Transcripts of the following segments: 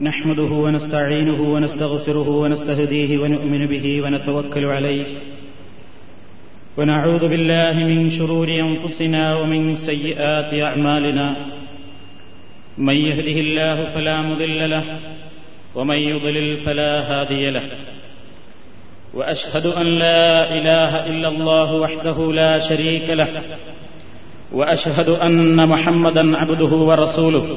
نحمده ونستعينه ونستغفره ونستهديه ونؤمن به ونتوكل عليه. ونعوذ بالله من شرور أنفسنا ومن سيئات أعمالنا. من يهده الله فلا مضل له ومن يضلل فلا هادي له. وأشهد أن لا إله إلا الله وحده لا شريك له. وأشهد أن محمدا عبده ورسوله.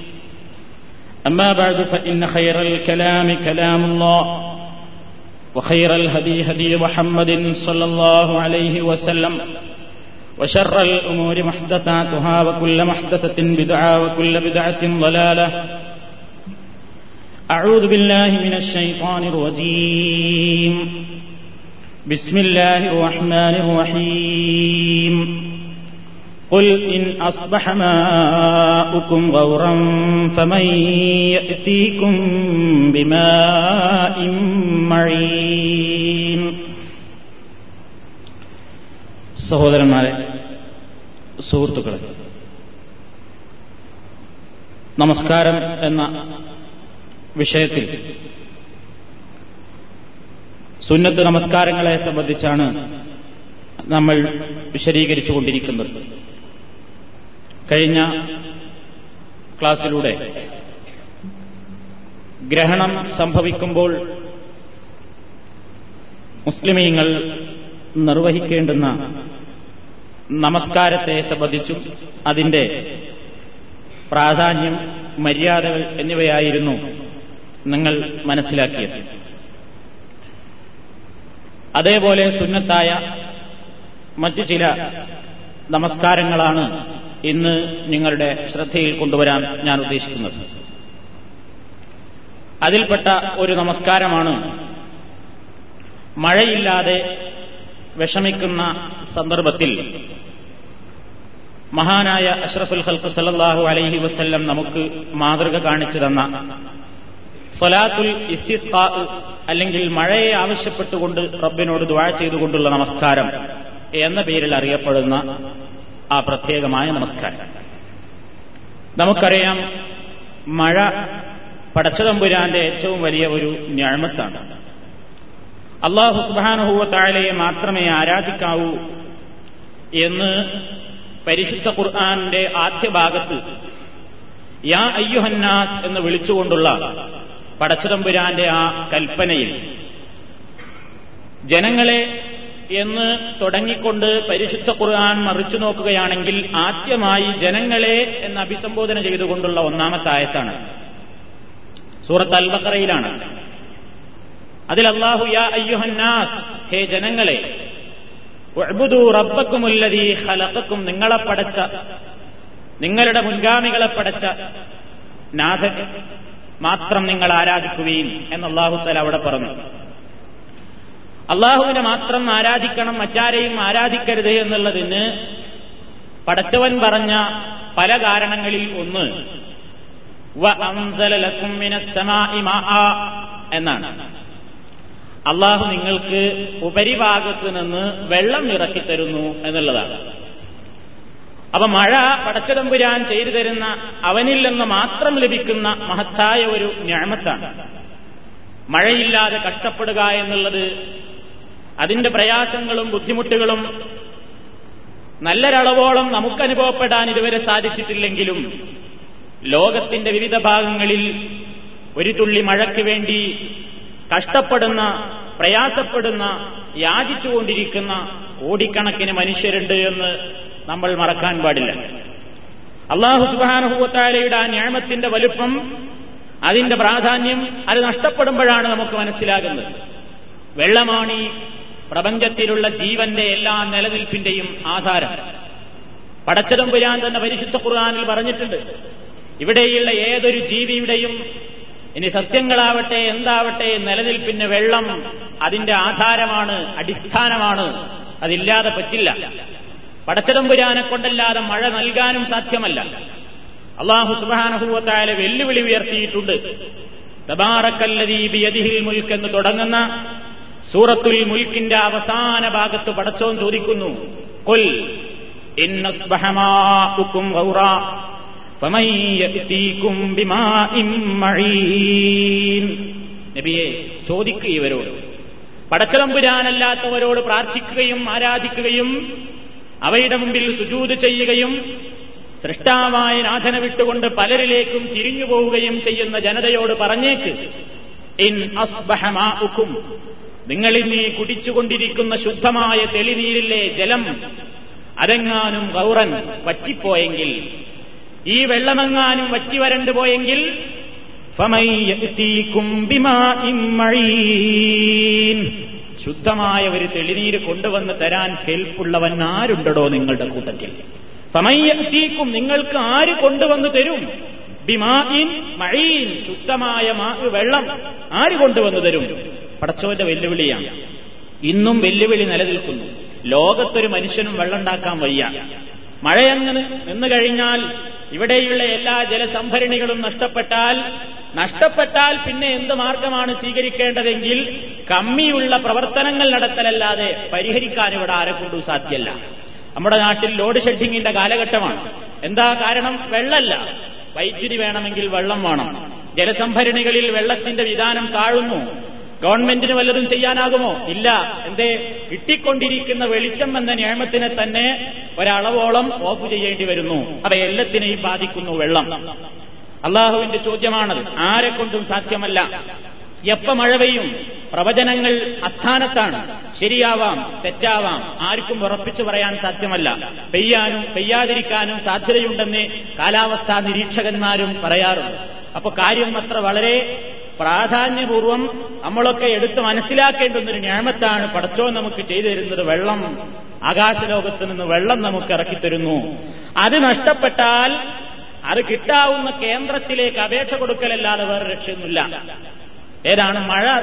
أما بعد فإن خير الكلام كلام الله وخير الهدي هدي محمد صلى الله عليه وسلم وشر الأمور محدثاتها وكل محدثة بدعة وكل بدعة ضلالة. أعوذ بالله من الشيطان الرجيم. بسم الله الرحمن الرحيم. قل إن أصبح ماؤكم غورا فمن يأتيكم بماء معين സഹോദരന്മാരെ സുഹൃത്തുക്കളെ നമസ്കാരം എന്ന വിഷയത്തിൽ സുന്നത്ത് നമസ്കാരങ്ങളെ സംബന്ധിച്ചാണ് നമ്മൾ വിശദീകരിച്ചുകൊണ്ടിരിക്കുന്നത് കഴിഞ്ഞ ക്ലാസ്സിലൂടെ ഗ്രഹണം സംഭവിക്കുമ്പോൾ മുസ്ലിമീങ്ങൾ നിർവഹിക്കേണ്ടുന്ന നമസ്കാരത്തെ സംബന്ധിച്ചും അതിന്റെ പ്രാധാന്യം മര്യാദകൾ എന്നിവയായിരുന്നു നിങ്ങൾ മനസ്സിലാക്കിയത്. അതേപോലെ സുന്നത്തായ മറ്റു ചില നമസ്കാരങ്ങളാണ് ഇന്ന് നിങ്ങളുടെ ശ്രദ്ധയിൽ കൊണ്ടുവരാൻ ഞാൻ ഉദ്ദേശിക്കുന്നത്. അതിൽപ്പെട്ട ഒരു നമസ്കാരമാണ് മഴയില്ലാതെ വിഷമിക്കുന്ന സന്ദർഭത്തിൽ മഹാനായ അഷ്റഫുൽ ഹൽക്ക് സല്ലാഹു അലൈഹി വസ്ല്ലം നമുക്ക് മാതൃക കാണിച്ചു തന്ന സൊലാത്തുൽ ഇസ്തിസ്കാ അല്ലെങ്കിൽ മഴയെ ആവശ്യപ്പെട്ടുകൊണ്ട് റബ്ബിനോട് ദ്വാഴ ചെയ്തുകൊണ്ടുള്ള നമസ്കാരം എന്ന പേരിൽ അറിയപ്പെടുന്ന ആ പ്രത്യേകമായ നമസ്കാരം. നമുക്കറിയാം മഴ പടച്ചതമ്പുരാന്റെ ഏറ്റവും വലിയ ഒരു ഞാഴ്മത്താണ് അള്ളാഹു സുബാനുഹൂവ താഴെയെ മാത്രമേ ആരാധിക്കാവൂ എന്ന് പരിശുദ്ധ ഖുർആാന്റെ ആദ്യ ഭാഗത്ത് യാ അയ്യുഹന്നാസ് എന്ന് വിളിച്ചുകൊണ്ടുള്ള പടച്ചതമ്പുരാന്റെ ആ കൽപ്പനയിൽ ജനങ്ങളെ എന്ന് തുടങ്ങിക്കൊണ്ട് പരിശുദ്ധ ഖുർആൻ മറിച്ചു നോക്കുകയാണെങ്കിൽ ആദ്യമായി ജനങ്ങളെ എന്ന് അഭിസംബോധന ചെയ്തുകൊണ്ടുള്ള ഒന്നാമത്തെ ആയത്താണ്. സൂറത്ത് അൽബക്കറയിലാണ് അതിൽ അള്ളാഹു യാ അയ്യുഹന്നാസ് ഹേ ജനങ്ങളെ റബ്ബക്കുമുല്ലതി ഹലക്കും നിങ്ങളെ പടച്ച നിങ്ങളുടെ മുൻഗാമികളെ പടച്ച നാഥൻ മാത്രം നിങ്ങൾ ആരാധിക്കുകയും എന്ന് അള്ളാഹുത്തല അവിടെ പറഞ്ഞു. അള്ളാഹുവിനെ മാത്രം ആരാധിക്കണം മറ്റാരെയും ആരാധിക്കരുത് എന്നുള്ളതിന് പടച്ചവൻ പറഞ്ഞ പല കാരണങ്ങളിൽ ഒന്ന്. എന്നാണ്. അള്ളാഹു നിങ്ങൾക്ക് ഉപരിഭാഗത്ത് നിന്ന് വെള്ളം ഇറക്കിത്തരുന്നു എന്നുള്ളതാണ്. അപ്പൊ മഴ പടച്ചതമ്പുരാൻ ചെയ്തു തരുന്ന അവനിൽ നിന്ന് മാത്രം ലഭിക്കുന്ന മഹത്തായ ഒരു ഞാമത്താണ്. മഴയില്ലാതെ കഷ്ടപ്പെടുക എന്നുള്ളത് അതിന്റെ പ്രയാസങ്ങളും ബുദ്ധിമുട്ടുകളും നല്ലൊരളവോളം നമുക്കനുഭവപ്പെടാൻ ഇതുവരെ സാധിച്ചിട്ടില്ലെങ്കിലും ലോകത്തിന്റെ വിവിധ ഭാഗങ്ങളിൽ ഒരു തുള്ളി മഴയ്ക്ക് വേണ്ടി കഷ്ടപ്പെടുന്ന പ്രയാസപ്പെടുന്ന യാചിച്ചുകൊണ്ടിരിക്കുന്ന കോടിക്കണക്കിന് മനുഷ്യരുണ്ട് എന്ന് നമ്മൾ മറക്കാൻ പാടില്ല. അള്ളാഹു സുബാനുഭൂത്താലയുടെ ആ ഞാമത്തിന്റെ വലുപ്പം അതിന്റെ പ്രാധാന്യം അത് നഷ്ടപ്പെടുമ്പോഴാണ് നമുക്ക് മനസ്സിലാകുന്നത്. വെള്ളമാണ് ഈ പ്രപഞ്ചത്തിലുള്ള ജീവന്റെ എല്ലാ നിലനിൽപ്പിന്റെയും ആധാരം. പടച്ചതമ്പുരാൻ തന്നെ പരിശുദ്ധ ഖുർആാനിൽ പറഞ്ഞിട്ടുണ്ട്. ഇവിടെയുള്ള ഏതൊരു ജീവിയുടെയും ഇനി സസ്യങ്ങളാവട്ടെ എന്താവട്ടെ നിലനിൽപ്പിന് വെള്ളം അതിന്റെ ആധാരമാണ് അടിസ്ഥാനമാണ്. അതില്ലാതെ പറ്റില്ല. പടച്ചതമ്പുരാനെ കൊണ്ടല്ലാതെ മഴ നൽകാനും സാധ്യമല്ല. അള്ളാഹു സുബാനഹൂവത്തായ വെല്ലുവിളി ഉയർത്തിയിട്ടുണ്ട്. തബാറക്കല്ലദീബിയദിഹിൽ മുൽക്ക് എന്ന് തുടങ്ങുന്ന സൂറത്തുൽ മുൽക്കിന്റെ അവസാന ഭാഗത്ത് പടച്ചോൻ ചോദിക്കുന്നു കൊൽ നബിയെ ചോദിക്കുക ഇവരോട്. പടച്ചതമ്പുരാനല്ലാത്തവരോട് പ്രാർത്ഥിക്കുകയും ആരാധിക്കുകയും അവയുടെ മുമ്പിൽ സുജൂത് ചെയ്യുകയും സൃഷ്ടാവായ നാഥന വിട്ടുകൊണ്ട് പലരിലേക്കും തിരിഞ്ഞു പോവുകയും ചെയ്യുന്ന ജനതയോട് പറഞ്ഞേക്ക് ഇൻ അസ്ബഹമാക്കും നിങ്ങളിന്നീ കുടിച്ചുകൊണ്ടിരിക്കുന്ന ശുദ്ധമായ തെളിനീരിലെ ജലം അരങ്ങാനും ഗൗറൻ വറ്റിപ്പോയെങ്കിൽ ഈ വെള്ളമെങ്ങാനും വറ്റി വരണ്ടു പോയെങ്കിൽ ശുദ്ധമായ ഒരു തെളിനീര് കൊണ്ടുവന്ന് തരാൻ കെൽപ്പുള്ളവൻ ആരുണ്ടടോ നിങ്ങളുടെ കൂട്ടത്തിൽ? സമയത്തീക്കും നിങ്ങൾക്ക് ആര് കൊണ്ടുവന്ന് തരും? ബിമായിൻ മഴീൻ ശുദ്ധമായ വെള്ളം ആര് കൊണ്ടുവന്ന് തരും? പടച്ചോന്റെ വെല്ലുവിളിയാണ്. ഇന്നും വെല്ലുവിളി നിലനിൽക്കുന്നു. ലോകത്തൊരു മനുഷ്യനും വെള്ളമുണ്ടാക്കാൻ വയ്യ. മഴയങ്ങനെ നിന്നു കഴിഞ്ഞാൽ ഇവിടെയുള്ള എല്ലാ ജലസംഭരണികളും നഷ്ടപ്പെട്ടാൽ നഷ്ടപ്പെട്ടാൽ പിന്നെ എന്ത് മാർഗമാണ് സ്വീകരിക്കേണ്ടതെങ്കിൽ കമ്മിയുള്ള പ്രവർത്തനങ്ങൾ നടത്തലല്ലാതെ പരിഹരിക്കാൻ ഇവിടെ ആരെക്കൊണ്ടും സാധ്യല്ല. നമ്മുടെ നാട്ടിൽ ലോഡ് ഷെഡിങ്ങിന്റെ കാലഘട്ടമാണ്. എന്താ കാരണം? വെള്ളമല്ല. വൈദ്യുതി വേണമെങ്കിൽ വെള്ളം വേണം. ജലസംഭരണികളിൽ വെള്ളത്തിന്റെ വിധാനം താഴുന്നു. ഗവൺമെന്റിന് വല്ലതും ചെയ്യാനാകുമോ? ഇല്ല. എന്തേ? കിട്ടിക്കൊണ്ടിരിക്കുന്ന വെളിച്ചം എന്ന നിയമത്തിനെ തന്നെ ഒരളവോളം ഓഫ് ചെയ്യേണ്ടി വരുന്നു. അവ എല്ലാത്തിനെയും ബാധിക്കുന്നു വെള്ളം. അള്ളാഹുവിന്റെ ചോദ്യമാണത്. ആരെ കൊണ്ടും സാധ്യമല്ല. എപ്പ മഴ പെയ്യും? പ്രവചനങ്ങൾ അസ്ഥാനത്താണ്. ശരിയാവാം തെറ്റാവാം. ആർക്കും ഉറപ്പിച്ചു പറയാൻ സാധ്യമല്ല. പെയ്യാനും പെയ്യാതിരിക്കാനും സാധ്യതയുണ്ടെന്ന് കാലാവസ്ഥാ നിരീക്ഷകന്മാരും പറയാറുണ്ട്. അപ്പൊ കാര്യം അത്ര വളരെ പ്രാധാന്യപൂർവം നമ്മളൊക്കെ എടുത്ത് മനസ്സിലാക്കേണ്ട ഒരു ഞാമത്താണ് പടച്ചോ നമുക്ക് ചെയ്തു തരുന്നത് വെള്ളം. ആകാശലോകത്ത് നിന്ന് വെള്ളം നമുക്ക് ഇറക്കിത്തരുന്നു അത് നഷ്ടപ്പെട്ടാൽ അത് കിട്ടാവുന്ന കേന്ദ്രത്തിലേക്ക് അപേക്ഷ കൊടുക്കലല്ലാതെ വേറെ രക്ഷയൊന്നുമില്ല. ഏതാണ്? മഴ.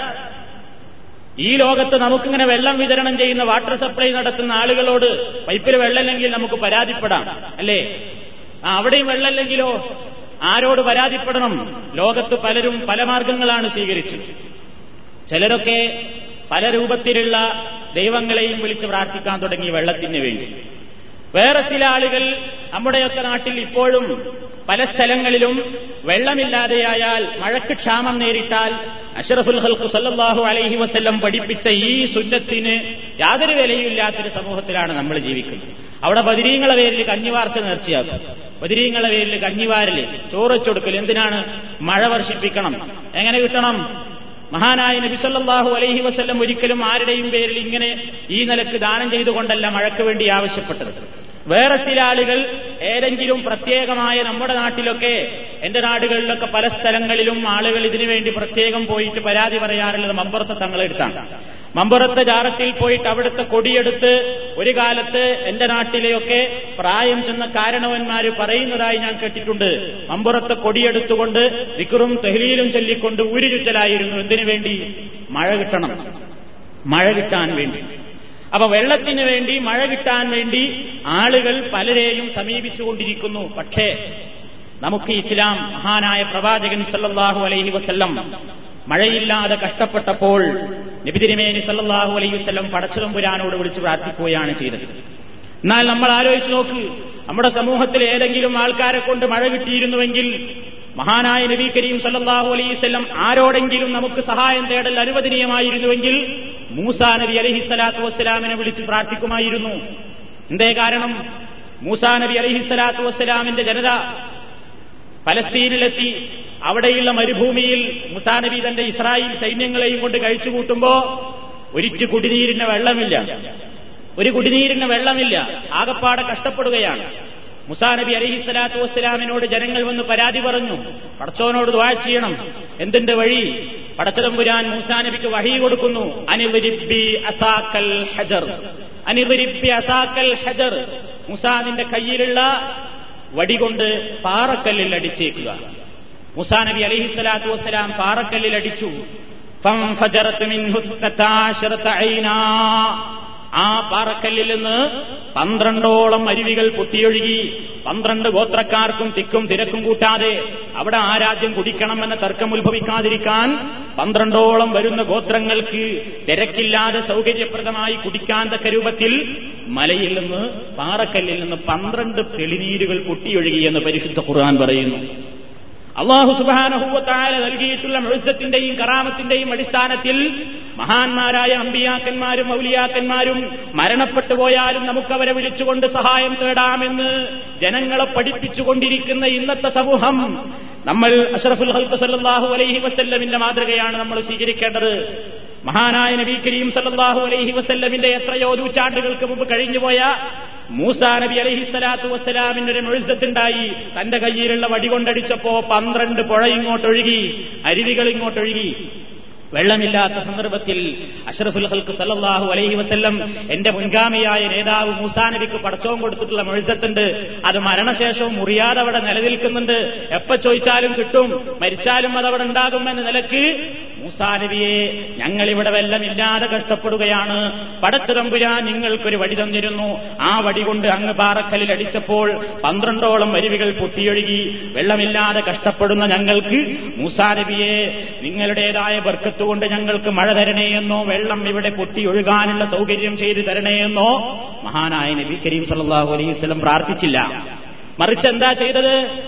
ഈ ലോകത്ത് നമുക്കിങ്ങനെ വെള്ളം വിതരണം ചെയ്യുന്ന വാട്ടർ സപ്ലൈ നടത്തുന്ന ആളുകളോട് പൈപ്പിൽ വെള്ളമില്ലെങ്കിൽ നമുക്ക് പരാതിപ്പെടാം. അല്ലേ? അവിടെയും വെള്ളമില്ലെങ്കിലോ? ആരോട് പരാതിപ്പെടണം? ലോകത്ത് പലരും പല മാർഗങ്ങളാണ് സ്വീകരിച്ചത്. ചിലരൊക്കെ പല രൂപത്തിലുള്ള ദൈവങ്ങളെയും വിളിച്ച് പ്രാർത്ഥിക്കാൻ തുടങ്ങി വെള്ളത്തിന് വേണ്ടി. വേറെ ചില ആളുകൾ നമ്മുടെയൊക്കെ നാട്ടിൽ ഇപ്പോഴും പല സ്ഥലങ്ങളിലും വെള്ളമില്ലാതെയായാൽ മഴയ്ക്ക് ക്ഷാമം നേരിട്ടാൽ അഷറഫുൽ ഹൽക്കു സല്ലാഹു അലൈഹി വസ്ല്ലം പഠിപ്പിച്ച ഈ സുന്നത്തിന് യാതൊരു വിലയുമില്ലാത്തൊരു സമൂഹത്തിലാണ് നമ്മൾ ജീവിക്കുന്നത്. അവിടെ ബദിരീങ്ങളെ പേരിൽ കഞ്ഞിവാർച്ച നേർച്ചയാക്കും. ബദിരീങ്ങളെ പേരിൽ കഞ്ഞിവാരൽ ചോറച്ചൊടുക്കൽ എന്തിനാണ്? മഴ വർഷിപ്പിക്കണം. എങ്ങനെ കിട്ടണം? മഹാനായ നബിസല്ലാഹു അലൈഹി വസ്ല്ലം ഒരിക്കലും ആരുടെയും പേരിൽ ഇങ്ങനെ ഈ നിലയ്ക്ക് ദാനം ചെയ്തുകൊണ്ടല്ല മഴയ്ക്ക് വേണ്ടി ആവശ്യപ്പെട്ടത്. വേറെ ചില ആളുകൾ ഏതെങ്കിലും പ്രത്യേകമായ നമ്മുടെ നാട്ടിലൊക്കെ എന്റെ നാടുകളിലൊക്കെ പല സ്ഥലങ്ങളിലും ആളുകൾ ഇതിനുവേണ്ടി പ്രത്യേകം പോയിട്ട് പരാതി പറയാറുള്ളത് മമ്പുറത്തെ തങ്ങളെടുത്താണ് മമ്പുറത്തെ ജാറത്തിൽ പോയിട്ട് അവിടുത്തെ കൊടിയെടുത്ത് ഒരു കാലത്ത് എന്റെ നാട്ടിലെയൊക്കെ പ്രായം ചെന്ന കാരണവന്മാര് പറയുന്നതായി ഞാൻ കേട്ടിട്ടുണ്ട്. മമ്പുറത്തെ കൊടിയെടുത്തുകൊണ്ട് വിക്റും തെഹ്ലീലും ചൊല്ലിക്കൊണ്ട് ഊരുചുറ്റലായിരുന്നു. എന്തിനു വേണ്ടി? മഴ കിട്ടണം. മഴ കിട്ടാൻ വേണ്ടി. അപ്പൊ വെള്ളത്തിന് വേണ്ടി മഴ കിട്ടാൻ വേണ്ടി ആളുകൾ പലരെയും സമീപിച്ചുകൊണ്ടിരിക്കുന്നു. പക്ഷേ നമുക്ക് ഇസ്ലാം മഹാനായ പ്രവാചകൻ സല്ലാഹു അലൈഹി വസ്ല്ലം മഴയില്ലാതെ കഷ്ടപ്പെട്ടപ്പോൾ നബിതിരിമേനി സല്ലാഹു അലൈഹി വസ്ല്ലം പടച്ചുതമ്പുരാനോട് വിളിച്ച് പ്രാർത്ഥിക്കുകയാണ് ചെയ്തത്. എന്നാൽ നമ്മൾ ആലോചിച്ച് നോക്ക് നമ്മുടെ സമൂഹത്തിൽ ഏതെങ്കിലും ആൾക്കാരെ കൊണ്ട് മഴ കിട്ടിയിരുന്നുവെങ്കിൽ മഹാനായ നബി കരീം സല്ലാഹു അലൈഹി വസല്ലം ആരോടെങ്കിലും നമുക്ക് സഹായം തേടൽ അനുവദനീയമായിരുന്നുവെങ്കിൽ മൂസാ നബി അലഹി സ്വലാത്തു വസ്സലാമിനെ വിളിച്ച് പ്രാർത്ഥിക്കുമായിരുന്നു. എന്തേ കാരണം? മൂസാ നബി അലഹി സ്വലാത്തു വസ്സലാമിന്റെ ജനത പലസ്തീനിലെത്തി അവിടെയുള്ള മരുഭൂമിയിൽ മുസാ നബി തന്റെ ഇസ്രായേൽ സൈന്യങ്ങളെയും കൊണ്ട് കഴിച്ചുകൂട്ടുമ്പോ ഒരിച്ചു കുടിനീരിന് വെള്ളമില്ല. ഒരു കുടിനീരിന് വെള്ളമില്ല. ആകപ്പാടെ കഷ്ടപ്പെടുകയാണ്. മുസാ നബി അലഹി സ്വലാത്തു വസ്സലാമിനോട് ജനങ്ങൾ വന്ന് പരാതി പറഞ്ഞു. പടച്ചോനോട് ദ്വാ ചെയ്യണം. എന്തിന്റെ വഴി? പടച്ചതമ്പുരാൻ മൂസാ നബിക്ക് വഹി കൊടുക്കുന്നു. അനിവരിബി അസാക്കൽ ഹജർ. അനിവരിബി അസാക്കൽ ഹജർ. മുസാദിന്റെ കയ്യിലുള്ള വടികൊണ്ട് പാറക്കല്ലിൽ അടിച്ചേക്കുക. മുസാ നബി അലഹിസ്വലാത്തു വസ്സലാം പാറക്കല്ലിൽ അടിച്ചു. ആ പാറക്കല്ലിൽ നിന്ന് പന്ത്രണ്ടോളം അരുവികൾ പൊട്ടിയൊഴുകി പന്ത്രണ്ട് ഗോത്രക്കാർക്കും തിക്കും തിരക്കും കൂട്ടാതെ അവിടെ ആരാധ്യം കുടിക്കണമെന്ന തർക്കം ഉത്ഭവിക്കാതിരിക്കാൻ പന്ത്രണ്ടോളം വരുന്ന ഗോത്രങ്ങൾക്ക് തിരക്കില്ലാതെ സൗകര്യപ്രദമായി കുടിക്കാൻ തക്ക രൂപത്തിൽ മലയിൽ നിന്ന് പാറക്കല്ലിൽ നിന്ന് പന്ത്രണ്ട് തെളിനീരുകൾ പൊട്ടിയൊഴുകി എന്ന് പരിശുദ്ധ ഖുർആൻ പറയുന്നു. അള്ളാഹു സുബാനഹൂവത്തായ നൽകിയിട്ടുള്ള മെഴുസത്തിന്റെയും കറാമത്തിന്റെയും അടിസ്ഥാനത്തിൽ മഹാന്മാരായ അമ്പിയാക്കന്മാരും മൗലിയാക്കന്മാരും മരണപ്പെട്ടു പോയാലും നമുക്കവരെ വിളിച്ചുകൊണ്ട് സഹായം തേടാമെന്ന് ജനങ്ങളെ പഠിപ്പിച്ചുകൊണ്ടിരിക്കുന്ന ഇന്നത്തെ സമൂഹം നമ്മൾ അഷറഫുൽ ഹൽക്ക് സല്ലാഹു അലൈഹി വസല്ലമിന്റെ മാതൃകയാണ് നമ്മൾ സ്വീകരിക്കേണ്ടത്. മഹാനായ നബി കരീം സല്ലാഹു അലൈഹി വസല്ലമിന്റെ എത്രയോ നൂറ്റാണ്ടുകൾക്ക് മുമ്പ് കഴിഞ്ഞുപോയ മൂസാ നബി അലഹി സ്വലാത്തു വസ്സലാമിന്റെ ഒരു മുഴുസത്തുണ്ടായി. തന്റെ കയ്യിലുള്ള വടി കൊണ്ടടിച്ചപ്പോ പന്ത്രണ്ട് പുഴ ഇങ്ങോട്ടൊഴുകി അരുവികൾ ഇങ്ങോട്ടൊഴുകി. വെള്ളമില്ലാത്ത സന്ദർഭത്തിൽ അഷറഫുൽ ഹൽക്ക് സല്ലാഹു അലൈഹി വസ്ല്ലം എന്റെ മുൻഗാമിയായ നേതാവ് മൂസാ നബിക്ക് പടച്ചവും കൊടുത്തിട്ടുള്ള മെഴുസത്തുണ്ട്. അത് മരണശേഷവും മുറിയാതെ അവിടെ നിലനിൽക്കുന്നുണ്ട്. എപ്പ ചോദിച്ചാലും കിട്ടും മരിച്ചാലും അതവിടെ ഉണ്ടാകുമെന്ന നിലയ്ക്ക് മൂസാ ഞങ്ങളിവിടെ വെള്ളമില്ലാതെ കഷ്ടപ്പെടുകയാണ്. പടച്ചുതമ്പുരാൻ നിങ്ങൾക്കൊരു വടി തന്നിരുന്നു. ആ വടി കൊണ്ട് അങ്ങ് പാറക്കല്ലിൽ അടിച്ചപ്പോൾ പന്ത്രണ്ടോളം അരുവികൾ പൊട്ടിയൊഴുകി. വെള്ളമില്ലാതെ കഷ്ടപ്പെടുന്ന ഞങ്ങൾക്ക് മൂസാ നബിയെ നിങ്ങളുടേതായ ബർക്കത്തുകൊണ്ട് ഞങ്ങൾക്ക് മഴ തരണേയെന്നോ വെള്ളം ഇവിടെ പൊട്ടിയൊഴുകാനുള്ള സൗകര്യം ചെയ്തു തരണേയെന്നോ മഹാനായ നബി കരീം സല്ലാഹു അലൈഹി വസല്ലം പ്രാർത്ഥിച്ചില്ല. മറിച്ച് എന്താ ചെയ്തത്?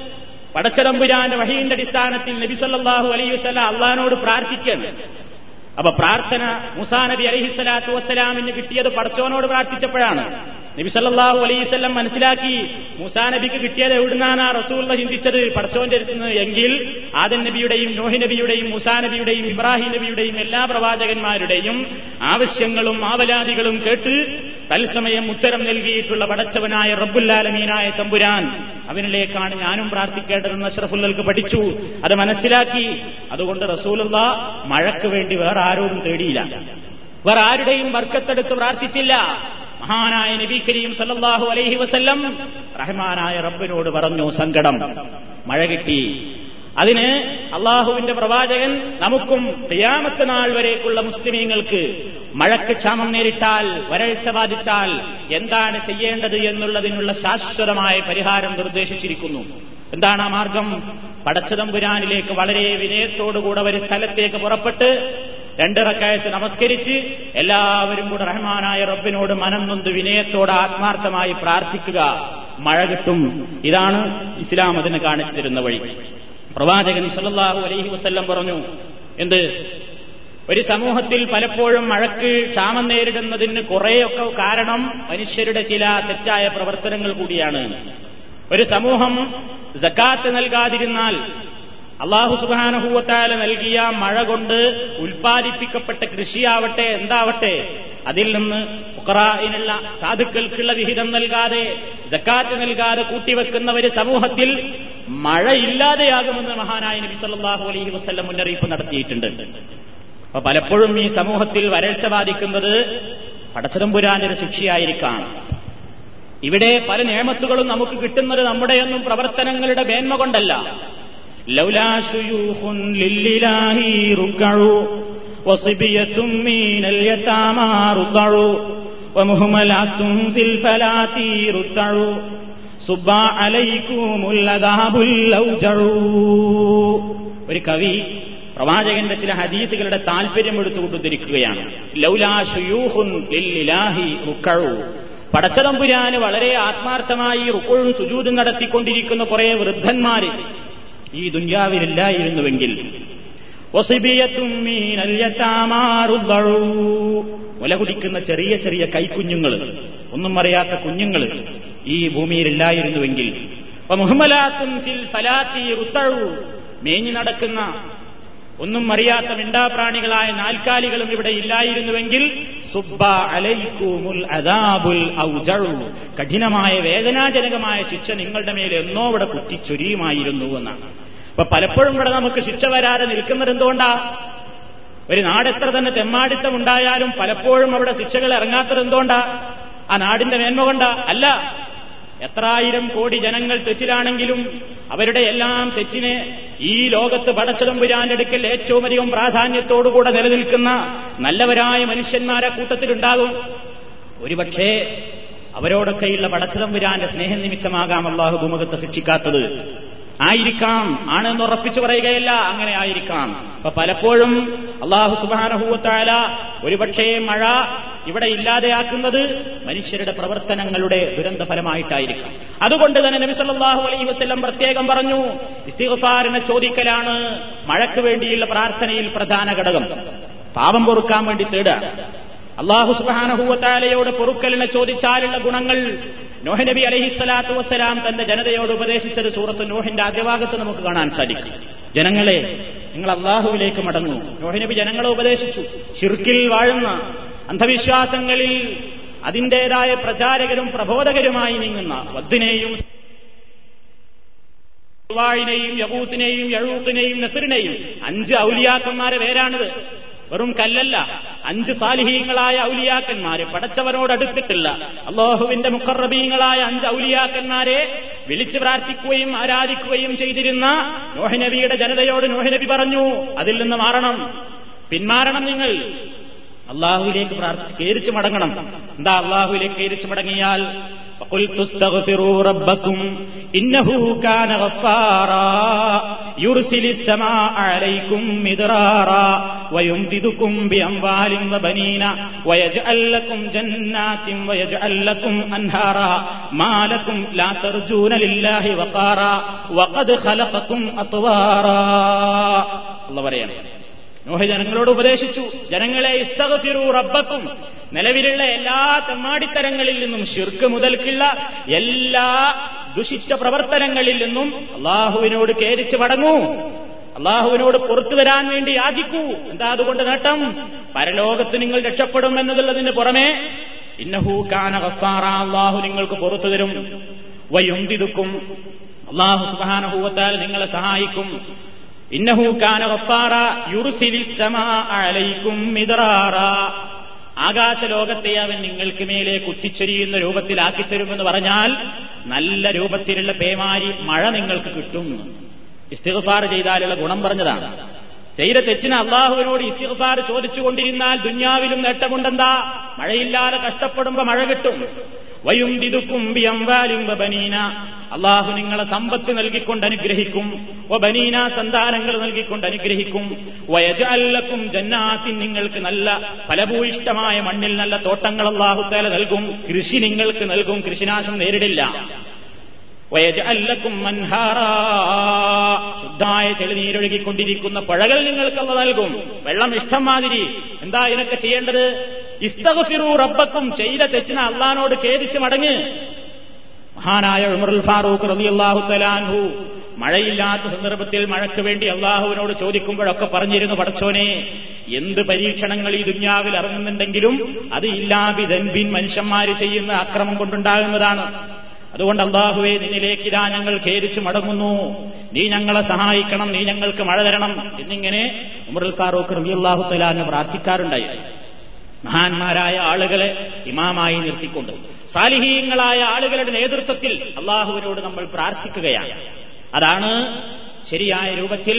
പടച്ചതമ്പുരാന്റെ വഹീന്റെ അടിസ്ഥാനത്തിൽ നബി സല്ലല്ലാഹു അലൈഹി വസല്ലം അള്ളഹാനോട് പ്രാർത്ഥിക്കുകയാണ്. അപ്പൊ പ്രാർത്ഥന മുസാ നബി അലഹിസ്വലാത്തു വസ്സലാമിന് കിട്ടിയത് പടച്ചോനോട് പ്രാർത്ഥിച്ചപ്പോഴാണ്. നബി സല്ലല്ലാഹു അലൈഹി വസല്ലം മനസ്സിലാക്കി മൂസാ നബിക്ക് കിട്ടിയത് എവിടുന്നാണ് ആ ചിന്തിച്ചത്? പടച്ചോന്റെ അടുത്തുനിന്ന് എങ്കിൽ ആദൻ നബിയുടെയും നോഹി നബിയുടെയും മുസാ നബിയുടെയും ഇബ്രാഹിം നബിയുടെയും എല്ലാ പ്രവാചകന്മാരുടെയും ആവശ്യങ്ങളും ആവലാതികളും കേട്ട് തത്സമയം ഉത്തരം നൽകിയിട്ടുള്ള പടച്ചവനായ റബ്ബുല്ലാലമീനായ തമ്പുരാൻ അവനിലേക്കാണ് ഞാനും പ്രാർത്ഥിക്കേണ്ടതെന്ന് അഷ്റഫുല്ലൽക്ക് പഠിച്ചു. അത് മനസ്സിലാക്കി. അതുകൊണ്ട് റസൂലുള്ള മഴയ്ക്ക് വേണ്ടി വേറെ ആരോടും തേടിയില്ല. വേറെ ആരുടെയും വർക്കത്തെടുത്ത് പ്രാർത്ഥിച്ചില്ല. മഹാനായ നബി കരീം സല്ലാഹു അലൈഹി വസല്ലം റഹ്മാനായ റബ്ബിനോട് പറഞ്ഞു സങ്കടം. മഴ കിട്ടി. അതിന് അള്ളാഹുവിന്റെ പ്രവാചകൻ നമുക്കും ഖിയാമത്ത് നാൾ വരേക്കുള്ള മുസ്ലിമീങ്ങൾക്ക് മഴക്ക് ക്ഷാമം നേരിട്ടാൽ വരൾച്ച ബാധിച്ചാൽ എന്താണ് ചെയ്യേണ്ടത് എന്നുള്ളതിനുള്ള ശാശ്വതമായ പരിഹാരം നിർദ്ദേശിച്ചിരിക്കുന്നു. എന്താണ് ആ മാർഗം? പടച്ചതമ്പുരാനിലേക്ക് വളരെ വിനയത്തോടുകൂടെ ഒരു സ്ഥലത്തേക്ക് പുറപ്പെട്ട് രണ്ടിറക്കായത്ത് നമസ്കരിച്ച് എല്ലാവരും കൂടെ റഹ്മാനായ റബ്ബിനോട് മനം നൊന്ത് വിനയത്തോടെ ആത്മാർത്ഥമായി പ്രാർത്ഥിക്കുക. മഴ കിട്ടും. ഇതാണ് ഇസ്ലാം അതിന് കാണിച്ചു തരുന്ന വഴി. പ്രവാചകൻ സല്ലാഹു അലൈഹി വസ്ല്ലം പറഞ്ഞു എന്ത്? ഒരു സമൂഹത്തിൽ പലപ്പോഴും മഴക്ക് ക്ഷാമം നേരിടുന്നതിന് കുറേയൊക്കെ കാരണം മനുഷ്യരുടെ ചില തെറ്റായ പ്രവർത്തനങ്ങൾ കൂടിയാണ്. ഒരു സമൂഹം ജക്കാത്ത് നൽകാതിരുന്നാൽ അള്ളാഹു സുബാനഹൂവത്താല നൽകിയ മഴ കൊണ്ട് ഉൽപ്പാദിപ്പിക്കപ്പെട്ട കൃഷിയാവട്ടെ എന്താവട്ടെ അതിൽ നിന്ന് ഉക്രാനുള്ള സാധുക്കൾക്കുള്ള വിഹിതം നൽകാതെ ജക്കാത്ത് നൽകാതെ കൂട്ടിവെക്കുന്ന ഒരു സമൂഹത്തിൽ മഴയില്ലാതെയാകുമെന്ന് മഹാനായ നബി സല്ലാഹു അലൈഹി വസ്ല്ലം മുന്നറിയിപ്പ് നടത്തിയിട്ടുണ്ട്. അപ്പൊ പലപ്പോഴും ഈ സമൂഹത്തിൽ വരൾച്ച ബാധിക്കുന്നത് പടച്ചതമ്പുരാനൊരു ശിക്ഷയായിരിക്കാം ഇവിടെ പല നിയമത്തുകളും നമുക്ക് കിട്ടുന്നത് നമ്മുടെയൊന്നും പ്രവർത്തനങ്ങളുടെ മേന്മ കൊണ്ടല്ല. ലൗലാശുയൂഹുൻ ഒരു കവി പ്രവാചകന്റെ ചില ഹദീസുകളുടെ താല്പര്യം എടുത്തുകൊണ്ടിരിക്കുകയാണ്. പടച്ചതമ്പുരാന് വളരെ ആത്മാർത്ഥമായി റുക്കുഴും സുജൂതും നടത്തിക്കൊണ്ടിരിക്കുന്ന കുറെ വൃദ്ധന്മാര് ഈ ദുന്യാവിലില്ലായിരുന്നുവെങ്കിൽ. മുല കുടിക്കുന്ന ചെറിയ ചെറിയ കൈക്കുഞ്ഞുങ്ങൾ ഒന്നും അറിയാത്ത കുഞ്ഞുങ്ങൾ ഈ ഭൂമിയിലില്ലായിരുന്നുവെങ്കിൽ മേഞ്ഞു നടക്കുന്ന ഒന്നും അറിയാത്ത മിണ്ടാപ്രാണികളായ നാൽക്കാലികളും ഇവിടെ ഇല്ലായിരുന്നുവെങ്കിൽ കഠിനമായ വേദനാജനകമായ ശിക്ഷ നിങ്ങളുടെ മേൽ എന്നോ ഇവിടെ കുത്തിച്ചൊരിയുമായിരുന്നു എന്നാണ്. അപ്പൊ പലപ്പോഴും ഇവിടെ നമുക്ക് ശിക്ഷ വരാതെ നിൽക്കുന്നത് എന്തുകൊണ്ടാ? ഒരു നാടെത്ര തന്നെ തെമ്മാടിത്തം ഉണ്ടായാലും പലപ്പോഴും അവിടെ ശിക്ഷകൾ ഇറങ്ങാത്തത് എന്തുകൊണ്ടാ? ആ നാടിന്റെ മേന്മ കൊണ്ടാ? അല്ല എത്രായിരം കോടി ജനങ്ങൾ തെറ്റിലാണെങ്കിലും അവരുടെ എല്ലാം തെറ്റിനെ ഈ ലോകത്ത് പടച്ചതമ്പുരാന്റെ അടുക്കൽ ഏറ്റവും അധികം പ്രാധാന്യത്തോടുകൂടെ നിലനിൽക്കുന്ന നല്ലവരായ മനുഷ്യന്മാരെ കൂട്ടത്തിലുണ്ടാകും. ഒരുപക്ഷേ അവരോടൊക്കെയുള്ള പടച്ചതമ്പുരാന്റെ സ്നേഹനിമിത്തമാകാം അള്ളാഹു ഭൂമുഖത്തെ ശിക്ഷിക്കാത്തത് ആയിരിക്കാം. ആണെന്ന് ഉറപ്പിച്ചു പറയുകയല്ല. അങ്ങനെ ആയിരിക്കാം. അപ്പൊ പലപ്പോഴും അള്ളാഹു സുബാനഹൂവത്തായ ഒരുപക്ഷേ മഴ ഇവിടെ ഇല്ലാതെയാക്കുന്നത് മനുഷ്യരുടെ പ്രവർത്തനങ്ങളുടെ ദുരന്ത ഫലമായിട്ടായിരിക്കും അതുകൊണ്ട് തന്നെ നബി സല്ലല്ലാഹു അലൈഹി വസല്ലം പ്രത്യേകം പറഞ്ഞു ഇസ്തിഗ്ഫാറിനെ ചോദിക്കലാണ് മഴയ്ക്ക് വേണ്ടിയുള്ള പ്രാർത്ഥനയിൽ പ്രധാന ഘടകം. പാപം പൊറുക്കാൻ വേണ്ടി തേടുക. അള്ളാഹു സുബാനഹൂവത്താലയോട് പൊറുക്കലിനെ ചോദിച്ചാലുള്ള ഗുണങ്ങൾ നോഹ് നബി അലഹിസ്വലാത്തു വസ്സലാം തന്റെ ജനതയോട് ഉപദേശിച്ചത് സൂറത്ത് നോഹിന്റെ ആദ്യഭാഗത്ത് നമുക്ക് കാണാൻ സാധിക്കും. ജനങ്ങളെ നിങ്ങൾ അള്ളാഹുവിലേക്ക് മടങ്ങൂ. നോഹ് നബി ജനങ്ങളെ ഉപദേശിച്ചു. ഷിർക്കിൽ വാഴുന്ന അന്ധവിശ്വാസങ്ങളിൽ അതിന്റേതായ പ്രചാരകരും പ്രബോധകരുമായി നീങ്ങുന്ന വദ്ദിനെയും വാഴിനെയും യബൂസിനെയും യഴൂത്തിനെയും നസറിനെയും അഞ്ച് ഔലിയാക്കന്മാരെ പേരാണിത്. വെറും കല്ലല്ല അഞ്ച് സാലിഹീങ്ങളായ ഔലിയാക്കന്മാരെ പടച്ചവനോടടുത്തിട്ടില്ല അള്ളാഹുവിന്റെ മുഖറബീങ്ങളായ അഞ്ച് ഔലിയാക്കന്മാരെ വിളിച്ചു പ്രാർത്ഥിക്കുകയും ആരാധിക്കുകയും ചെയ്തിരുന്ന നോഹനബിയുടെ ജനതയോട് നോഹനബി പറഞ്ഞു അതിൽ നിന്ന് മാറണം. പിന്മാറണം നിങ്ങൾ. അള്ളാഹുവിലേക്ക് പ്രാർത്ഥിച്ച് കേരിച്ചു മടങ്ങണം. എന്താ അള്ളാഹുവിലേക്ക് കേരിച്ചു മടങ്ങിയാൽ? പറയണേ. നോഹ ജനങ്ങളോട് ഉപദേശിച്ചു ജനങ്ങളെ ഇസ്തകഫിറു റബ്ബക്കും. നിലവിലുള്ള എല്ലാ തെമ്മാടിത്തരങ്ങളിൽ നിന്നും ഷിർക്ക് മുതൽക്കുള്ള എല്ലാ ദുഷിച്ച പ്രവർത്തനങ്ങളിൽ നിന്നും അള്ളാഹുവിനോട് കേരിച്ച് മടങ്ങൂ. അള്ളാഹുവിനോട് പുറത്തു വരാൻ വേണ്ടി യാചിക്കൂ. എന്താ അതുകൊണ്ട് നേട്ടം? പരലോകത്ത് നിങ്ങൾ രക്ഷപ്പെടും എന്നതുള്ളതിന് പുറമെ ഇന്നഹൂക്കാന ഗഫാറ അള്ളാഹു നിങ്ങൾക്ക് പുറത്തു തരും. വയുന്തിടുക്കും അള്ളാഹു സുബാനഹൂവത്താൽ നിങ്ങളെ സഹായിക്കും. ഇന്നഹു കാന അലൈക്കും ആകാശലോകത്തെ അവൻ നിങ്ങൾക്ക് മേലെ കുത്തിച്ചൊരിയുന്ന രൂപത്തിലാക്കിത്തരുമെന്ന് പറഞ്ഞാൽ നല്ല രൂപത്തിലുള്ള പേമാരി മഴ നിങ്ങൾക്ക് കിട്ടും. ഇസ്തിഫാർ ചെയ്താലുള്ള ഗുണം പറഞ്ഞതാണ്. ചെയ്ത തെറ്റിന് അള്ളാഹുവിനോട് ഇസ്തിഫാർ ചോദിച്ചുകൊണ്ടിരുന്നാൽ ദുന്യാവിലും നേട്ടമുണ്ടെന്താ? മഴയില്ലാതെ കഷ്ടപ്പെടുമ്പോ മഴ കിട്ടും. വയുംതിതുക്കും ബിയംവാലും വബനീന അള്ളാഹു നിങ്ങളെ സമ്പത്ത് നൽകിക്കൊണ്ട് അനുഗ്രഹിക്കും. വബനീന സന്താനങ്ങൾ നൽകിക്കൊണ്ട് അനുഗ്രഹിക്കും. വയജല്ലക്കും ജന്നാത്തിൻ നിങ്ങൾക്ക് നല്ല ഫലഭൂയിഷ്ടമായ മണ്ണിൽ നല്ല തോട്ടങ്ങൾ അള്ളാഹു തല നൽകും. കൃഷി നിങ്ങൾക്ക് നൽകും. കൃഷിനാശം നേരിടില്ല. വയജല്ലക്കും മൻഹാറാ. ശുദ്ധായ തെളിനീരൊഴുകിക്കൊണ്ടിരിക്കുന്ന പുഴകൾ നിങ്ങൾക്ക് അള്ള നൽകും. വെള്ളം ഇഷ്ടം മാതിരി. എന്താ ഇതിനൊക്കെ ചെയ്യേണ്ടത്? ഇസ്തഗഫിറു റബ്ബക്കും ചെയ്ത തെറ്റിന് അള്ളഹാനോട് ഖേദിച്ച് മടങ്ങ്. മഹാനായ ഉമറുൽ ഫാറൂഖ് റബി അള്ളാഹു തലാൻഹു മഴയില്ലാത്ത സന്ദർഭത്തിൽ മഴയ്ക്ക് വേണ്ടി അള്ളാഹുവിനോട് ചോദിക്കുമ്പോഴൊക്കെ പറഞ്ഞിരുന്നു പടച്ചോനെ എന്ത് പരീക്ഷണങ്ങൾ ഈ ദുന്യാവിൽ ഇറങ്ങുന്നുണ്ടെങ്കിലും അത് ഇല്ലാബിതൻബിൻ മനുഷ്യന്മാര് ചെയ്യുന്ന അക്രമം കൊണ്ടുണ്ടാകുന്നതാണ്. അതുകൊണ്ട് അള്ളാഹുവെ നിന്നിലേക്ക് ഇതാ ഞങ്ങൾ ഖേദിച്ചു മടങ്ങുന്നു. നീ ഞങ്ങളെ സഹായിക്കണം നീ ഞങ്ങൾക്ക് മഴ തരണം എന്നിങ്ങനെ ഉമറുൽ ഫാറൂഖ് റബി അള്ളാഹു തലാന് പ്രാർത്ഥിക്കാറുണ്ടായി മഹാന്മാരായ ആളുകളെ ഇമാമായി നിർത്തിക്കൊണ്ട് സാലിഹീങ്ങളായ ആളുകളുടെ നേതൃത്വത്തിൽ അള്ളാഹുവിനോട് നമ്മൾ പ്രാർത്ഥിക്കുകയാണ്. അതാണ് ശരിയായ രൂപത്തിൽ